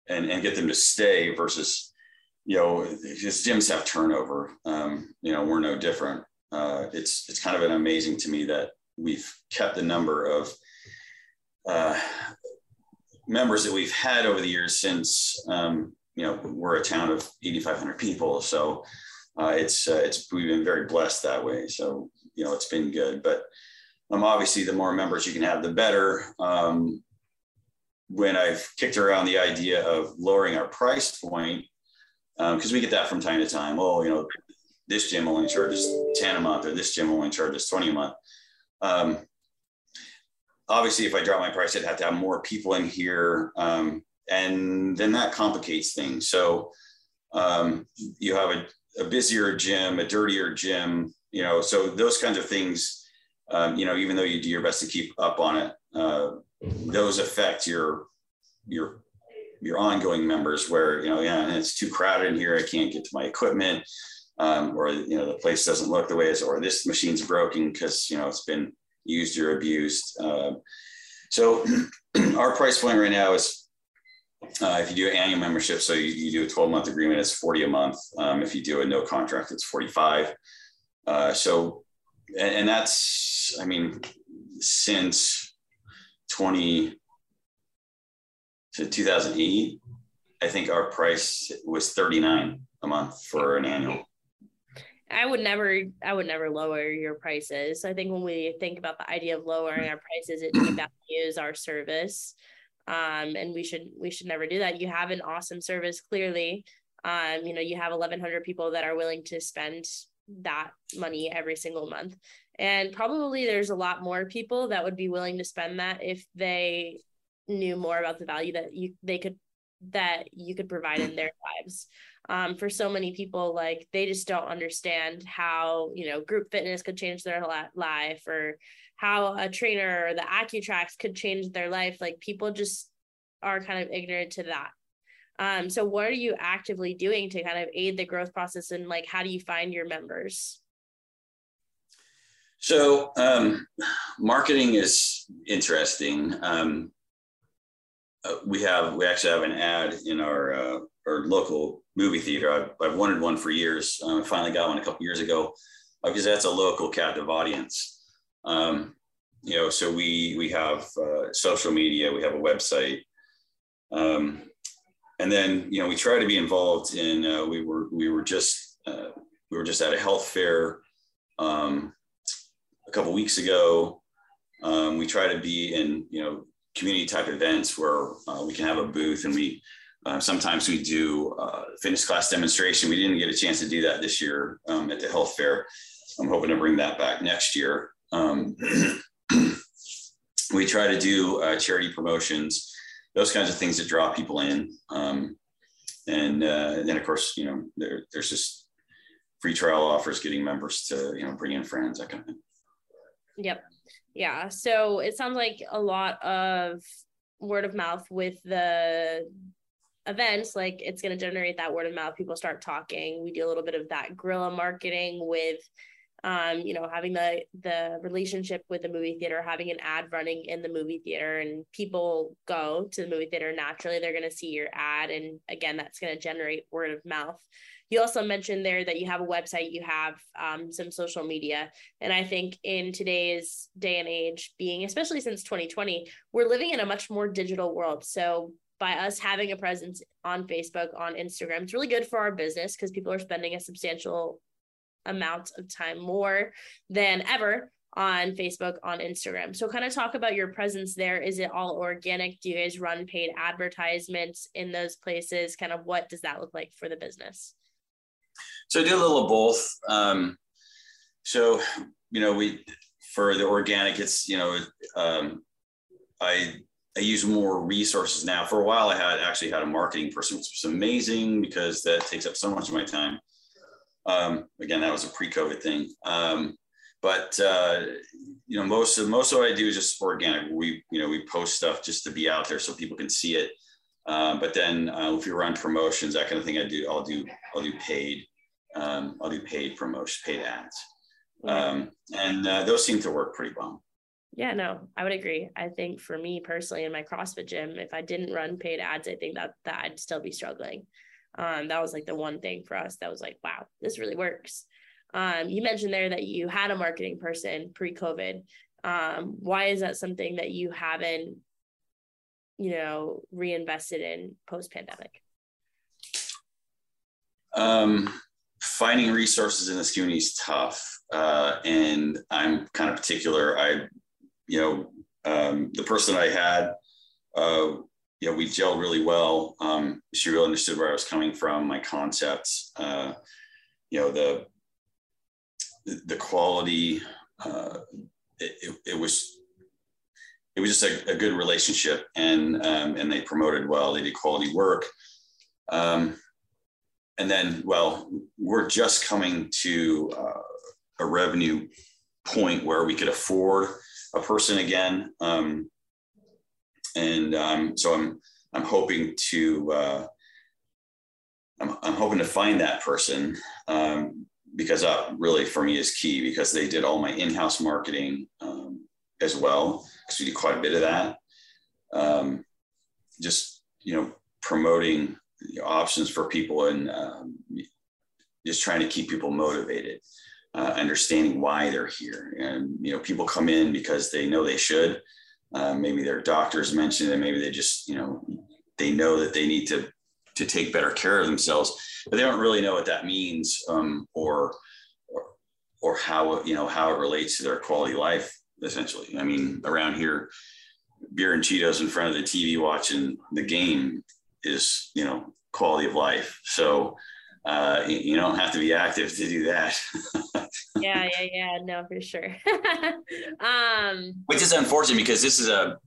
and, and get them to stay versus, you know, because gyms have turnover. Um, you know, we're no different uh, it's it's kind of an amazing to me that we've kept the number of uh, members that we've had over the years since um, you know we're a town of 8,500 people. So uh, it's uh, it's we've been very blessed that way. So you know it's been good, but um, obviously the more members you can have, the better. Um, when I've kicked around the idea of lowering our price point, because um, we get that from time to time. Oh, you know, this gym only charges 10 a month or this gym only charges 20 a month. Um, obviously, if I drop my price, I'd have to have more people in here. Um, and then that complicates things. So um, you have a, a, busier gym, a dirtier gym, you know, so those kinds of things um, you know, even though you do your best to keep up on it, uh, those affect your your your ongoing members. Where you know, yeah, it's too crowded in here. I can't get to my equipment, um, or you know, the place doesn't look the way it's, or this machine's broken because you know it's been used or abused. Uh, so our price point right now is uh, if you do an annual membership, so you, you, do a 12 month agreement, it's 40 a month. Um, if you do a no contract, it's 45. Uh, so, and, and, that's, I mean, since 20 to 2008, I think our price was 39 a month for an annual. I would never, I would never lower your prices. I think when we think about the idea of lowering our prices, it devalues our service. Um, and we should we should never do that. You have an awesome service clearly. Um, you know you have 1100 people that are willing to spend that money every single month. And probably there's a lot more people that would be willing to spend that if they knew more about the value that you they could that you could provide in their lives um, for so many people like they just don't understand how you know group fitness could change their life or how a trainer or the ActivTrax could change their life. Like people just are kind of ignorant to that. Um, so what are you actively doing to kind of aid the growth process and like how do you find your members? So um, marketing is interesting. Um, uh, we have we actually have an ad in our uh, our local movie theater. I've, I've wanted one for years. Um, I finally got one a couple years ago because that's a local captive audience. Um, you know, so we we have uh, social media, we have a website, um, and then you know we try to be involved in. Uh, we were we were just uh, we were just at a health fair um, a couple weeks ago. Um, we try to be in you know community type events where uh, we can have a booth and we uh, sometimes we do uh, fitness class demonstration. We didn't get a chance to do that this year um, at the health fair. I'm hoping to bring that back next year. Um, we try to do uh, charity promotions, those kinds of things that draw people in. Um, and, uh, then of course, you know, there, there's just free trial offers, getting members to, you know, bring in friends, that kind of thing. Yep. Yeah. So it sounds like a lot of word of mouth with the events like it's going to generate that word of mouth people start talking we do a little bit of that guerrilla marketing with um, you know, having the the relationship with the movie theater, having an ad running in the movie theater, and people go to the movie theater naturally, they're going to see your ad, and again, that's going to generate word of mouth. You also mentioned there that you have a website, you have um, some social media, and I think in today's day and age, being especially since 2020, we're living in a much more digital world. So by us having a presence on Facebook, on Instagram, it's really good for our business because people are spending a substantial amount of time more than ever on Facebook, on Instagram. So, kind of talk about your presence there. Is it all organic? Do you guys run paid advertisements in those places? Kind of what does that look like for the business? So, I do a little of both. Um, so, you know, we for the organic, it's you know, um, I I use more resources now. For a while, I had actually had a marketing person, which was amazing because that takes up so much of my time. Um, again, that was a pre-COVID thing. Um, but uh, you know, most of most of what I do is just organic. We you know we post stuff just to be out there so people can see it. Um, but then uh, if you run promotions, that kind of thing, I do. I'll do. I'll do paid. Um, I'll do paid promotion, paid ads, um, and uh, those seem to work pretty well. Yeah, no, I would agree. I think for me personally in my CrossFit gym, if I didn't run paid ads, I think that that I'd still be struggling. Um, that was like the one thing for us that was like, wow, this really works. Um, you mentioned there that you had a marketing person pre-COVID. Um, why is that something that you haven't, you know, reinvested in post-pandemic? Um, finding resources in this community is tough, uh, and I'm kind of particular. I, you know, um, the person I had uh, you know, we gelled really well. Um, she really understood where I was coming from, my concepts, uh, you know, the, the quality, uh, it, it, it, was, it was just a, a good relationship and, um, and they promoted well, they did quality work. Um, and then, well, we're just coming to uh, a revenue point where we could afford a person again. Um, and um, so I'm I'm hoping to uh, I'm, I'm hoping to find that person um, because that really for me is key because they did all my in-house marketing um, as well because we did quite a bit of that. Um, just you know promoting options for people and um, just trying to keep people motivated uh, understanding why they're here. And you know, people come in because they know they should. Uh, maybe their doctors mentioned it. Maybe they just you know they know that they need to to take better care of themselves, but they don't really know what that means um, or, or or how you know how it relates to their quality of life. Essentially, I mean, around here, beer and Cheetos in front of the TV watching the game is you know quality of life. So uh, you don't have to be active to do that. yeah, yeah, yeah. No, for sure. um, Which is unfortunate because this is a,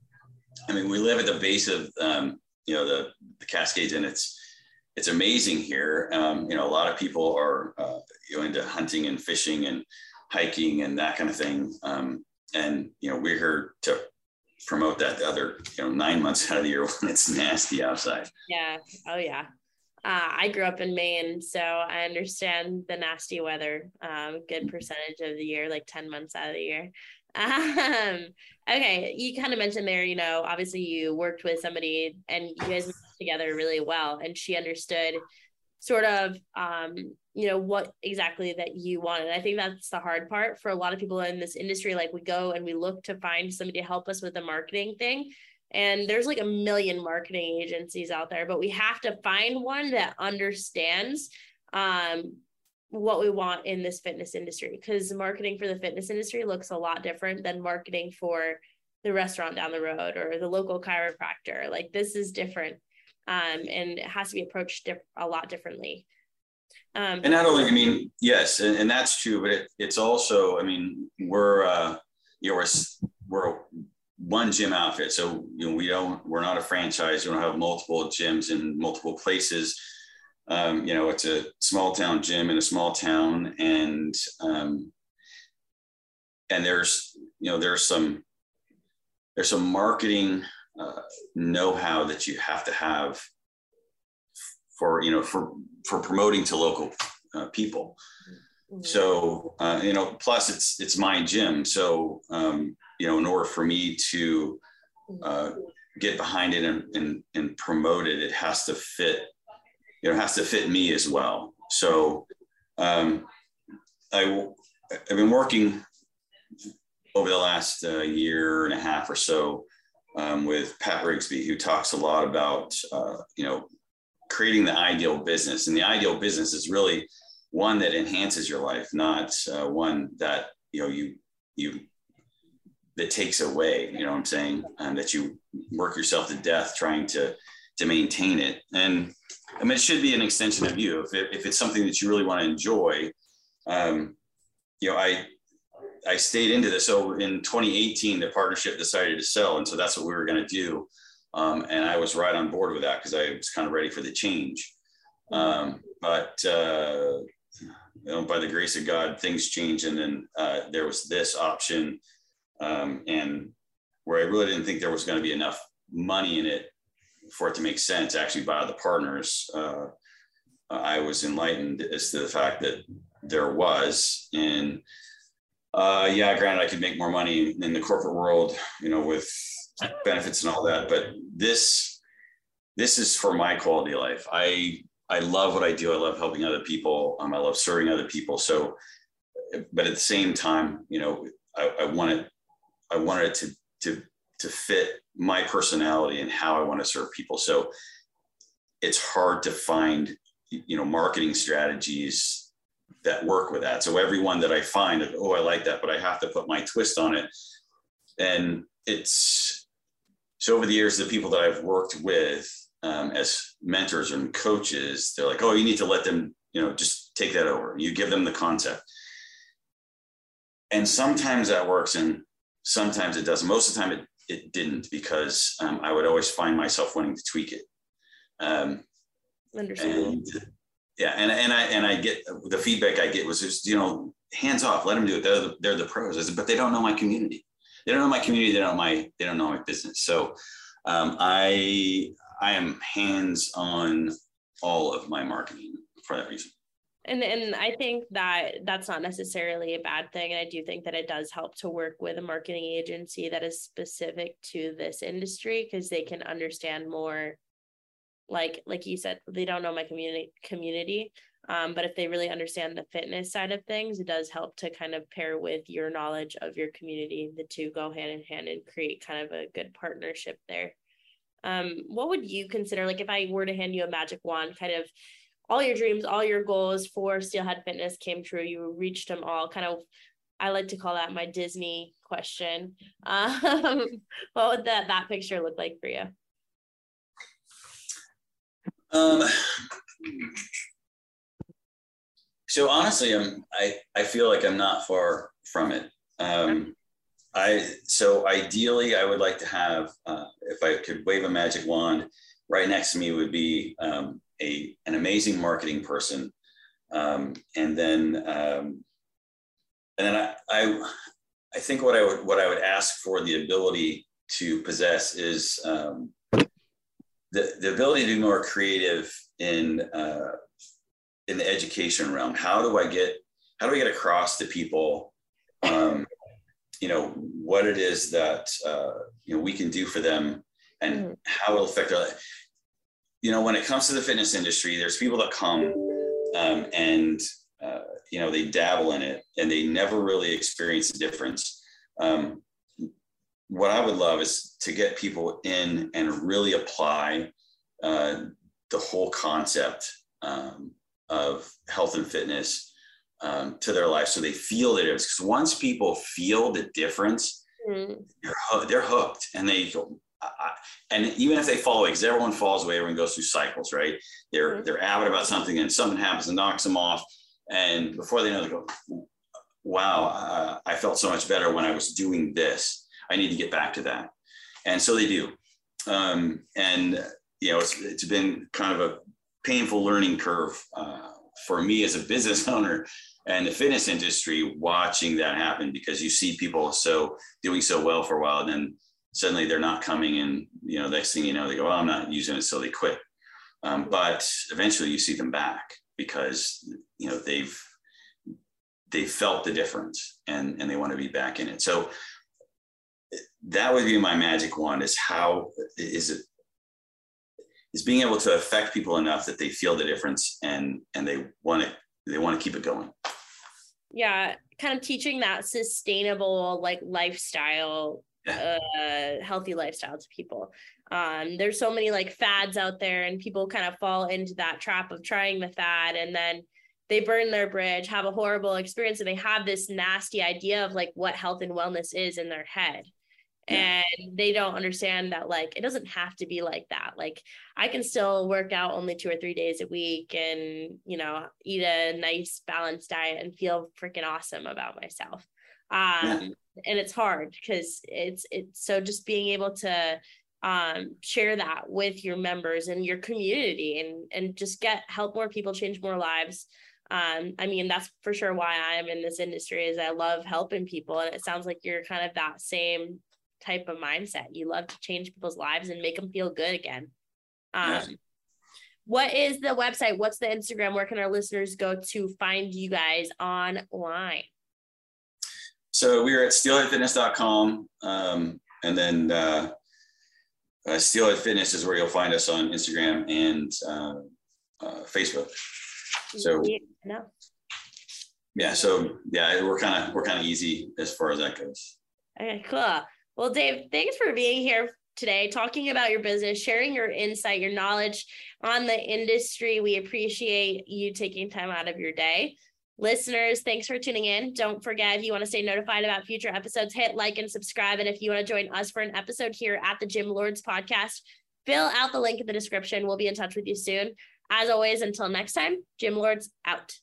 I mean, we live at the base of, um, you know, the, the Cascades and it's, it's amazing here. Um, you know, a lot of people are uh, you know, into hunting and fishing and hiking and that kind of thing. Um, and, you know, we're here to promote that the other, you know, nine months out of the year when it's nasty outside. Yeah. Oh yeah. Uh, I grew up in Maine, so I understand the nasty weather. Um, good percentage of the year, like ten months out of the year. Um, okay, you kind of mentioned there, you know, obviously you worked with somebody and you guys worked together really well, and she understood sort of, um, you know, what exactly that you wanted. I think that's the hard part for a lot of people in this industry. Like we go and we look to find somebody to help us with the marketing thing and there's like a million marketing agencies out there, but we have to find one that understands um, what we want in this fitness industry because marketing for the fitness industry looks a lot different than marketing for the restaurant down the road or the local chiropractor. Like this is different um, and it has to be approached diff- a lot differently. Um, and not only, I mean, yes, and, and that's true, but it, it's also, I mean, we're, uh, you know, we're, we're one gym outfit. So, you know, we don't, we're not a franchise. We don't have multiple gyms in multiple places. Um, you know, it's a small town gym in a small town. And, um, and there's, you know, there's some, there's some marketing uh, know-how that you have to have for, you know, for, for promoting to local uh, people. Mm-hmm. So, uh, you know, plus it's, it's my gym. So, um, you know, in order for me to uh, get behind it and, and, and promote it, it has to fit, you know, it has to fit me as well. So um, I, I've been working over the last uh, year and a half or so um, with Pat Rigsby, who talks a lot about, uh, you know, creating the ideal business. And the ideal business is really one that enhances your life, not uh, one that, you know, you, you that takes away, you know what I'm saying? And that you work yourself to death trying to, to maintain it. And I mean, it should be an extension of you. If, it, if it's something that you really want to enjoy, um, you know, I, I stayed into this. So in 2018, the partnership decided to sell. And so that's what we were going to do. Um, and I was right on board with that because I was kind of ready for the change. Um, but, uh, you know, by the grace of God, things changed. And then uh, there was this option um, and where I really didn't think there was going to be enough money in it for it to make sense actually by the partners. Uh, I was enlightened as to the fact that there was. And uh, yeah, granted, I could make more money in the corporate world, you know, with benefits and all that. But this, this is for my quality of life. I I love what I do. I love helping other people. Um, I love serving other people. So, but at the same time, you know, I, I want it I wanted it to to to fit my personality and how I want to serve people. So it's hard to find you know marketing strategies that work with that. So everyone that I find, oh, I like that, but I have to put my twist on it. And it's so over the years, the people that I've worked with um, as mentors and coaches, they're like, oh, you need to let them, you know, just take that over. You give them the concept. And sometimes that works and sometimes it doesn't. Most of the time, it, it didn't because um, I would always find myself wanting to tweak it. Um, Understandable. And, yeah, and and I and I get the feedback I get was just you know hands off, let them do it. They're the, they're the pros. But they don't know my community. They don't know my community. They don't know my they don't know my business. So um, I I am hands on all of my marketing for that reason. And and I think that that's not necessarily a bad thing. And I do think that it does help to work with a marketing agency that is specific to this industry because they can understand more like like you said, they don't know my community community. Um, but if they really understand the fitness side of things, it does help to kind of pair with your knowledge of your community. The two go hand in hand and create kind of a good partnership there. Um, what would you consider like if I were to hand you a magic wand, kind of all your dreams, all your goals for Steelhead Fitness came true. You reached them all. Kind of, I like to call that my Disney question. Um, what would that that picture look like for you? Um, so honestly, I'm I I feel like I'm not far from it. Um, I so ideally, I would like to have uh, if I could wave a magic wand. Right next to me would be um, a an amazing marketing person, um, and then um, and then I, I I think what I would what I would ask for the ability to possess is um, the the ability to be more creative in uh, in the education realm. How do I get how do I get across to people, um, you know, what it is that uh, you know we can do for them and mm. how it'll affect their life. You know, when it comes to the fitness industry, there's people that come um, and uh, you know they dabble in it and they never really experience the difference. Um, what I would love is to get people in and really apply uh, the whole concept um, of health and fitness um, to their life so they feel the difference. Because once people feel the difference, mm-hmm. they're, they're hooked and they go, and even if they fall away, because everyone falls away, everyone goes through cycles, right? They're mm-hmm. they're avid about something, and something happens and knocks them off, and before they know, they go, "Wow, uh, I felt so much better when I was doing this. I need to get back to that," and so they do. Um, and you know, it's, it's been kind of a painful learning curve uh, for me as a business owner and the fitness industry watching that happen because you see people so doing so well for a while and then suddenly they're not coming and you know next thing you know they go oh, i'm not using it so they quit um, but eventually you see them back because you know they've they felt the difference and and they want to be back in it so that would be my magic wand is how is it is being able to affect people enough that they feel the difference and and they want to they want to keep it going yeah kind of teaching that sustainable like lifestyle. Uh healthy lifestyle to people. Um there's so many like fads out there and people kind of fall into that trap of trying the fad and then they burn their bridge have a horrible experience and they have this nasty idea of like what health and wellness is in their head. And they don't understand that like it doesn't have to be like that. Like i can still work out only two or three days a week and you know eat a nice balanced diet and feel freaking awesome about myself. Um and it's hard because it's it's so just being able to um share that with your members and your community and and just get help more people change more lives um, I mean, that's for sure why I'm in this industry is I love helping people. And it sounds like you're kind of that same type of mindset. You love to change people's lives and make them feel good again. Um, yes. What is the website? What's the Instagram? Where can our listeners go to find you guys online? So we are at steelheadfitness.com. Um, and then uh, uh, Steelhead Fitness is where you'll find us on Instagram and uh, uh, Facebook. So yeah, yeah, so yeah, we're kind of we're kind of easy as far as that goes. Okay, cool. Well, Dave, thanks for being here today, talking about your business, sharing your insight, your knowledge on the industry. We appreciate you taking time out of your day. Listeners, thanks for tuning in. Don't forget if you want to stay notified about future episodes, hit like and subscribe. And if you want to join us for an episode here at the Gym Lords podcast, fill out the link in the description. We'll be in touch with you soon. As always, until next time, Gym Lords out.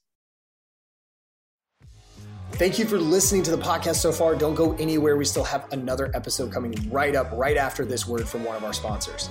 Thank you for listening to the podcast so far. Don't go anywhere. We still have another episode coming right up right after this word from one of our sponsors.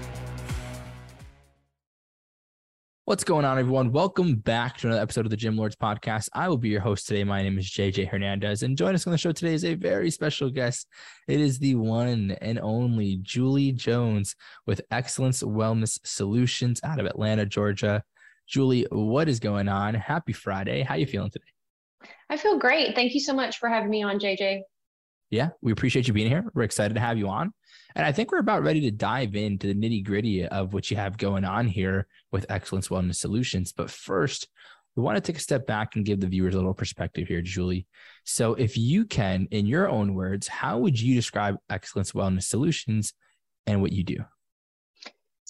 What's going on, everyone? Welcome back to another episode of the Gym Lords podcast. I will be your host today. My name is JJ Hernandez, and joining us on the show today is a very special guest. It is the one and only Julie Jones with Excellence Wellness Solutions out of Atlanta, Georgia. Julie, what is going on? Happy Friday. How are you feeling today? I feel great. Thank you so much for having me on, JJ. Yeah, we appreciate you being here. We're excited to have you on. And I think we're about ready to dive into the nitty gritty of what you have going on here with Excellence Wellness Solutions. But first, we want to take a step back and give the viewers a little perspective here, Julie. So, if you can, in your own words, how would you describe Excellence Wellness Solutions and what you do?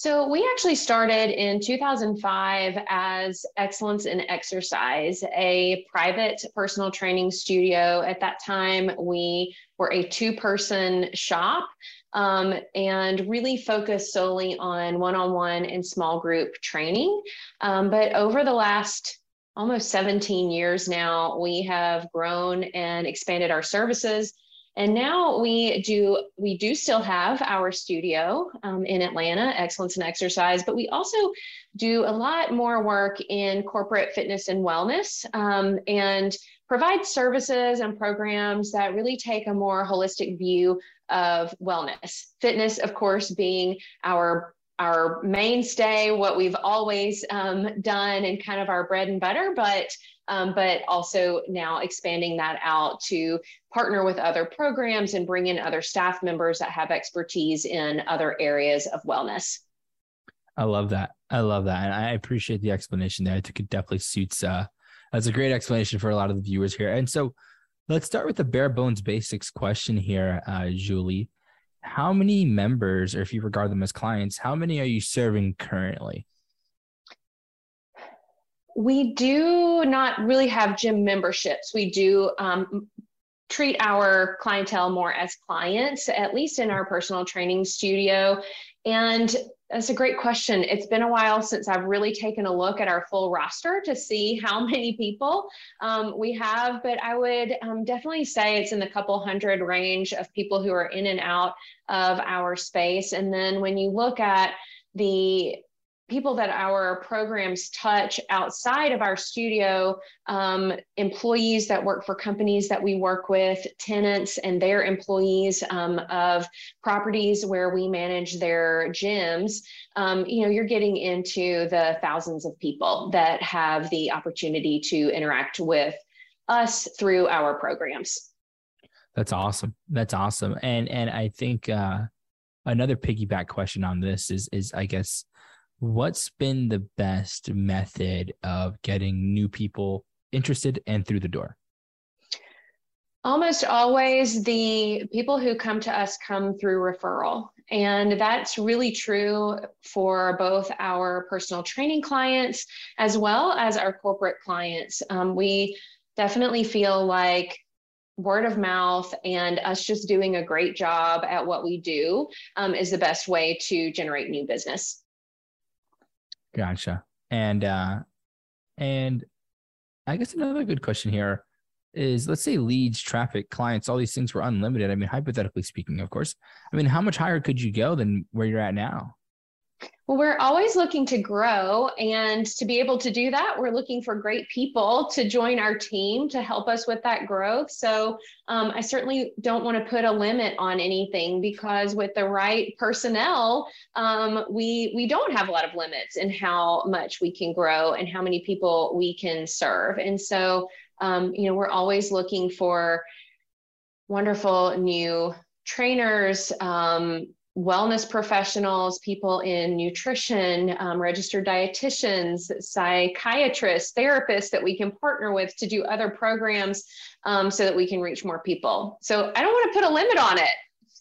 So, we actually started in 2005 as Excellence in Exercise, a private personal training studio. At that time, we were a two person shop um, and really focused solely on one on one and small group training. Um, but over the last almost 17 years now, we have grown and expanded our services and now we do we do still have our studio um, in Atlanta, Excellence in Exercise, but we also do a lot more work in corporate fitness and wellness um, and provide services and programs that really take a more holistic view of wellness. Fitness, of course, being our our mainstay, what we've always um, done, and kind of our bread and butter, but um, but also now expanding that out to partner with other programs and bring in other staff members that have expertise in other areas of wellness. I love that. I love that. And I appreciate the explanation there. I think it definitely suits, uh, that's a great explanation for a lot of the viewers here. And so let's start with the bare bones basics question here, uh, Julie. How many members, or if you regard them as clients, how many are you serving currently? We do not really have gym memberships. We do um, treat our clientele more as clients, at least in our personal training studio. And that's a great question. It's been a while since I've really taken a look at our full roster to see how many people um, we have, but I would um, definitely say it's in the couple hundred range of people who are in and out of our space. And then when you look at the people that our programs touch outside of our studio, um, employees that work for companies that we work with, tenants and their employees um, of properties where we manage their gyms. Um, you know, you're getting into the thousands of people that have the opportunity to interact with us through our programs. That's awesome. That's awesome. And and I think uh, another piggyback question on this is is I guess what's been the best method of getting new people interested and through the door? Almost always the people who come to us come through referral. And that's really true for both our personal training clients as well as our corporate clients. Um, we definitely feel like word of mouth and us just doing a great job at what we do um, is the best way to generate new business. Gotcha. And uh and I guess another good question here is let's say leads, traffic, clients, all these things were unlimited. I mean, hypothetically speaking, of course. I mean, how much higher could you go than where you're at now? Well, we're always looking to grow. And to be able to do that, we're looking for great people to join our team to help us with that growth. So um, I certainly don't want to put a limit on anything because with the right personnel, um, we, we don't have a lot of limits in how much we can grow and how many people we can serve. And so, um, you know, we're always looking for wonderful new trainers, um, wellness professionals, people in nutrition, um, registered dietitians, psychiatrists, therapists that we can partner with to do other programs um, so that we can reach more people. So I don't want to put a limit on it.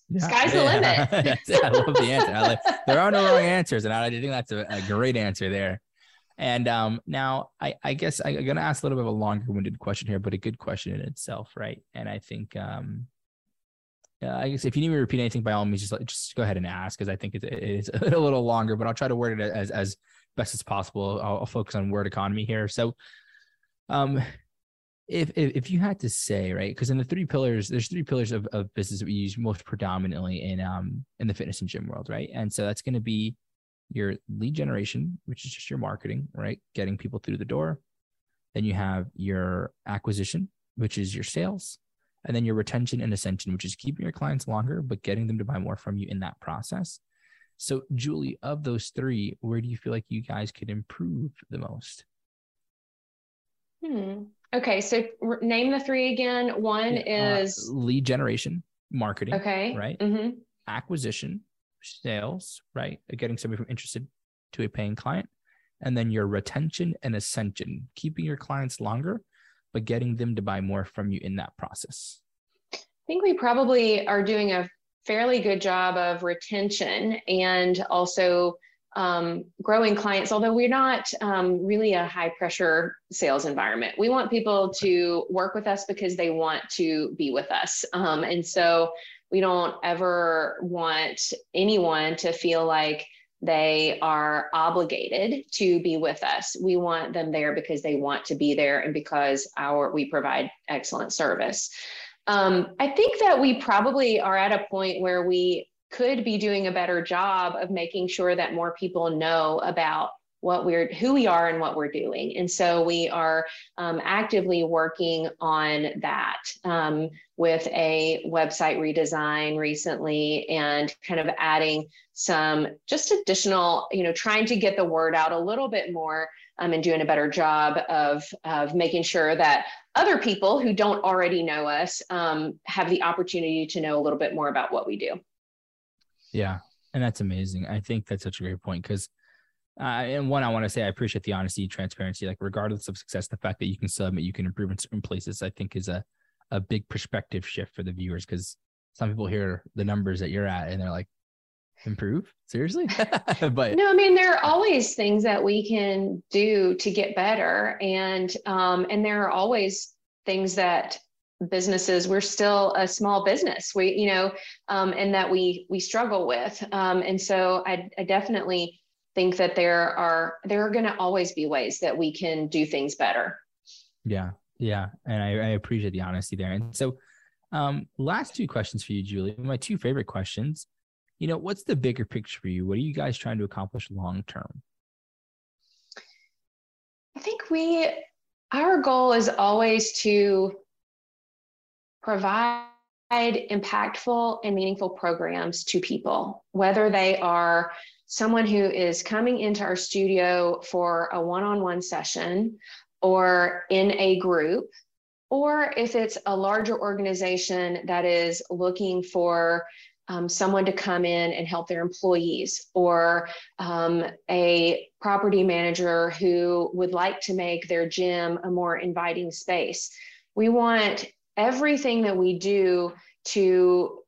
Yeah. Sky's the limit. I love the answer. Like, there are no wrong answers, and I think that's a, a great answer there. And um, now I, I guess I'm going to ask a little bit of a longer winded question here, but a good question in itself, right? And I think um, I guess if you need me to repeat anything, by all means, just just go ahead and ask because I think it, it's a little longer, but I'll try to word it as as best as possible. I'll, I'll focus on word economy here. So, um, if, if if you had to say right, because in the three pillars, there's three pillars of, of business that we use most predominantly in um in the fitness and gym world, right? And so that's going to be your lead generation, which is just your marketing, right? Getting people through the door. Then you have your acquisition, which is your sales and then your retention and ascension, which is keeping your clients longer, but getting them to buy more from you in that process. So, Julie, of those three, where do you feel like you guys could improve the most? Hmm. Okay. So, name the three again. One uh, is uh, lead generation, marketing. Okay. Right. Mm-hmm. Acquisition, sales, right? Getting somebody from interested to a paying client. And then your retention and ascension, keeping your clients longer but getting them to buy more from you in that process? I think we probably are doing a fairly good job of retention and also um, growing clients, although we're not um, really a high pressure sales environment. We want people to work with us because they want to be with us. Um, and so we don't ever want anyone to feel like they are obligated to be with us. We want them there because they want to be there and because our we provide excellent service. Um, I think that we probably are at a point where we could be doing a better job of making sure that more people know about what we're who we are and what we're doing. And so we are um, actively working on that um, with a website redesign recently and kind of adding some just additional you know trying to get the word out a little bit more um, and doing a better job of of making sure that other people who don't already know us um, have the opportunity to know a little bit more about what we do. Yeah. And that's amazing. I think that's such a great point because uh, and one, I want to say I appreciate the honesty, transparency. Like regardless of success, the fact that you can submit, you can improve in certain places, I think is a a big perspective shift for the viewers because some people hear the numbers that you're at and they're like, improve seriously but no i mean there are always things that we can do to get better and um and there are always things that businesses we're still a small business we you know um and that we we struggle with um and so i, I definitely think that there are there are going to always be ways that we can do things better. Yeah yeah and I, I appreciate the honesty there. And so um last two questions for you julie. My two favorite questions you know what's the bigger picture for you? What are you guys trying to accomplish long term? I think we our goal is always to provide impactful and meaningful programs to people whether they are someone who is coming into our studio for a one on one session or in a group, or if it's a larger organization that is looking for um, someone to come in and help their employees, or um, a property manager who would like to make their gym a more inviting space. We want everything that we do to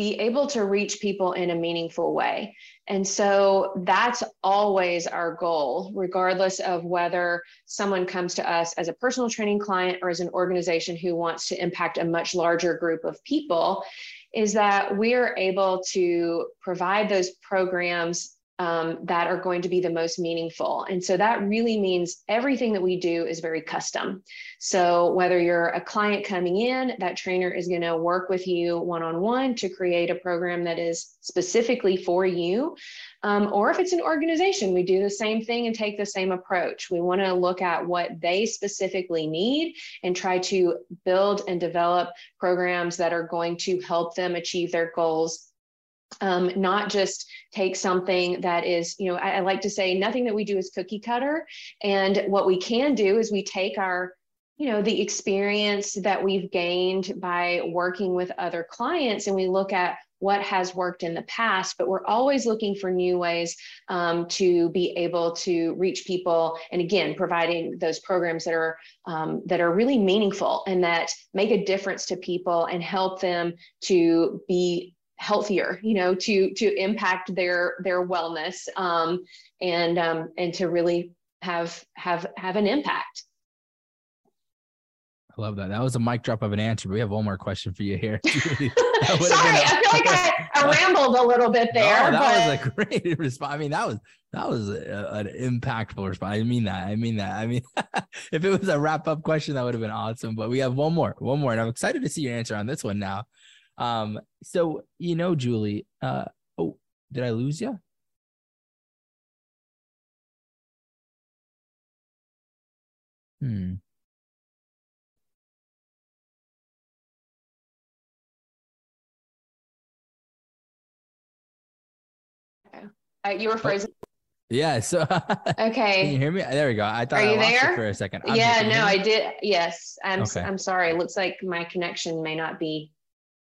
be able to reach people in a meaningful way. And so that's always our goal, regardless of whether someone comes to us as a personal training client or as an organization who wants to impact a much larger group of people, is that we're able to provide those programs um, that are going to be the most meaningful. And so that really means everything that we do is very custom. So whether you're a client coming in, that trainer is going to work with you one on one to create a program that is specifically for you. Um, or if it's an organization, we do the same thing and take the same approach. We want to look at what they specifically need and try to build and develop programs that are going to help them achieve their goals um, not just take something that is, you know, I, I, like to say nothing that we do is cookie cutter. And what we can do is we take our, you know, the experience that we've gained by working with other clients and we look at what has worked in the past, but we're always looking for new ways um, to be able to reach people. And again, providing those programs that are um, that are really meaningful and that make a difference to people and help them to be healthier you know to to impact their their wellness um, and um, and to really have have have an impact I love that. That was a mic drop of an answer. But we have one more question for you here. Sorry, I feel like I, I, rambled a little bit there. No, that but... was a great response. I mean, that was that was a, an impactful response. I mean that. I mean that. I mean, if it was a wrap up question, that would have been awesome. But we have one more, one more, and I'm excited to see your answer on this one now. Um, so you know, Julie, uh, oh, did I lose you? Hmm. Uh, you were oh. frozen. Yeah. So okay. Can you hear me? There we go. I thought Are I you there? for a second. I'm yeah. No, I did. Yes. I'm. Okay. I'm sorry. It looks like my connection may not be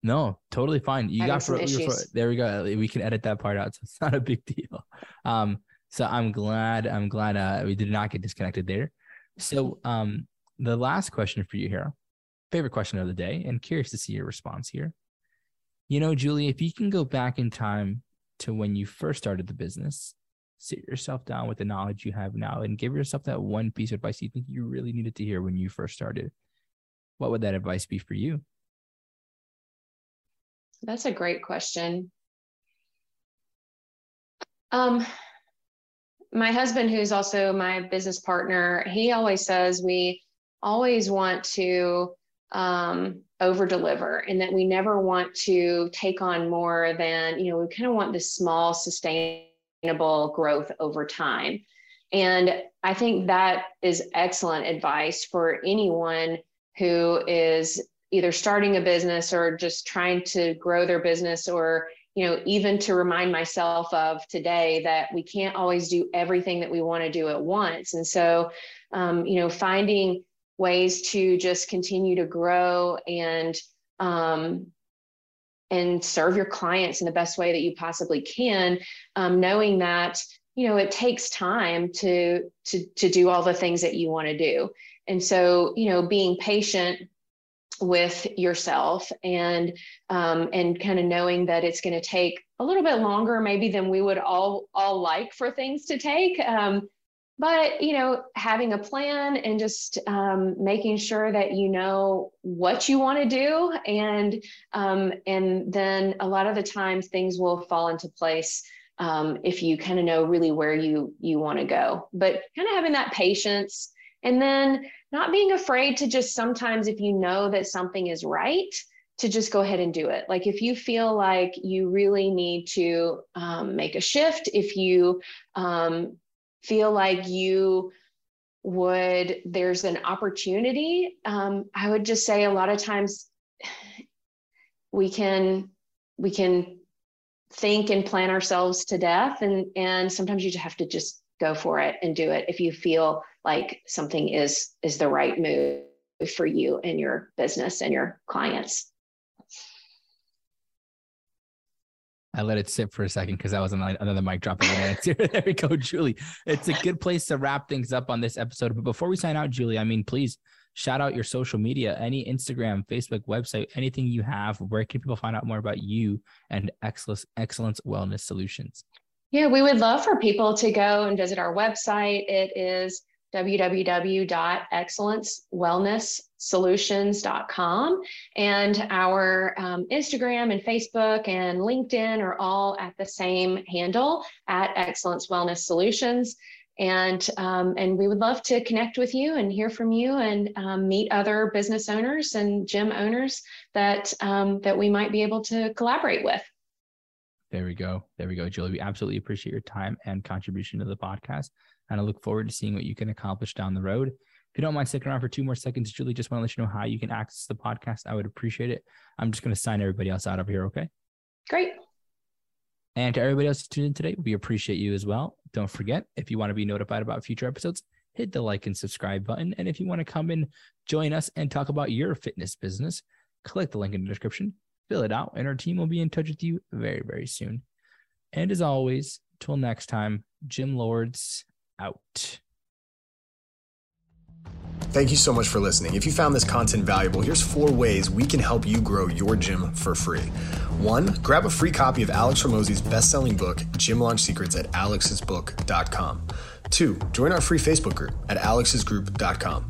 no, totally fine. You got for, for, there we go. We can edit that part out, so it's not a big deal. Um, so I'm glad I'm glad uh, we did not get disconnected there. So um, the last question for you here, favorite question of the day, and curious to see your response here. You know, Julie, if you can go back in time to when you first started the business, sit yourself down with the knowledge you have now, and give yourself that one piece of advice you think you really needed to hear when you first started. What would that advice be for you? That's a great question. Um, my husband, who's also my business partner, he always says we always want to um, over deliver and that we never want to take on more than, you know, we kind of want this small, sustainable growth over time. And I think that is excellent advice for anyone who is either starting a business or just trying to grow their business or you know even to remind myself of today that we can't always do everything that we want to do at once. And so um, you know finding ways to just continue to grow and um, and serve your clients in the best way that you possibly can um, knowing that you know it takes time to to to do all the things that you want to do. And so you know being patient with yourself and um, and kind of knowing that it's going to take a little bit longer maybe than we would all all like for things to take um, but you know having a plan and just um, making sure that you know what you want to do and um, and then a lot of the times things will fall into place um, if you kind of know really where you you want to go. But kind of having that patience and then not being afraid to just sometimes, if you know that something is right, to just go ahead and do it. Like if you feel like you really need to um, make a shift, if you um, feel like you would, there's an opportunity, um, I would just say a lot of times we can, we can think and plan ourselves to death. And, and sometimes you just have to just go for it and do it if you feel like something is is the right move for you and your business and your clients I let it sit for a second because that was another mic drop. there we go, Julie. It's a good place to wrap things up on this episode. But before we sign out, Julie, I mean, please shout out your social media, any Instagram, Facebook, website, anything you have. Where can people find out more about you and Excellence Excellence Wellness Solutions? Yeah, we would love for people to go and visit our website. It is www.excellencewellnesssolutions.com. And our um, Instagram and Facebook and LinkedIn are all at the same handle at Excellence Wellness Solutions. And, um, and we would love to connect with you and hear from you and um, meet other business owners and gym owners that, um, that we might be able to collaborate with. There we go. There we go, Julie. We absolutely appreciate your time and contribution to the podcast. And I look forward to seeing what you can accomplish down the road. If you don't mind sticking around for two more seconds, Julie, just want to let you know how you can access the podcast. I would appreciate it. I'm just going to sign everybody else out over here, okay? Great. And to everybody else who tuned in today, we appreciate you as well. Don't forget, if you want to be notified about future episodes, hit the like and subscribe button. And if you want to come and join us and talk about your fitness business, click the link in the description, fill it out, and our team will be in touch with you very, very soon. And as always, till next time, Gym Lords out. Thank you so much for listening. If you found this content valuable, here's four ways we can help you grow your gym for free. One, grab a free copy of Alex Hormozi's best-selling book, Gym Launch Secrets at alexsbook.com. Two, join our free Facebook group at alexsgroup.com.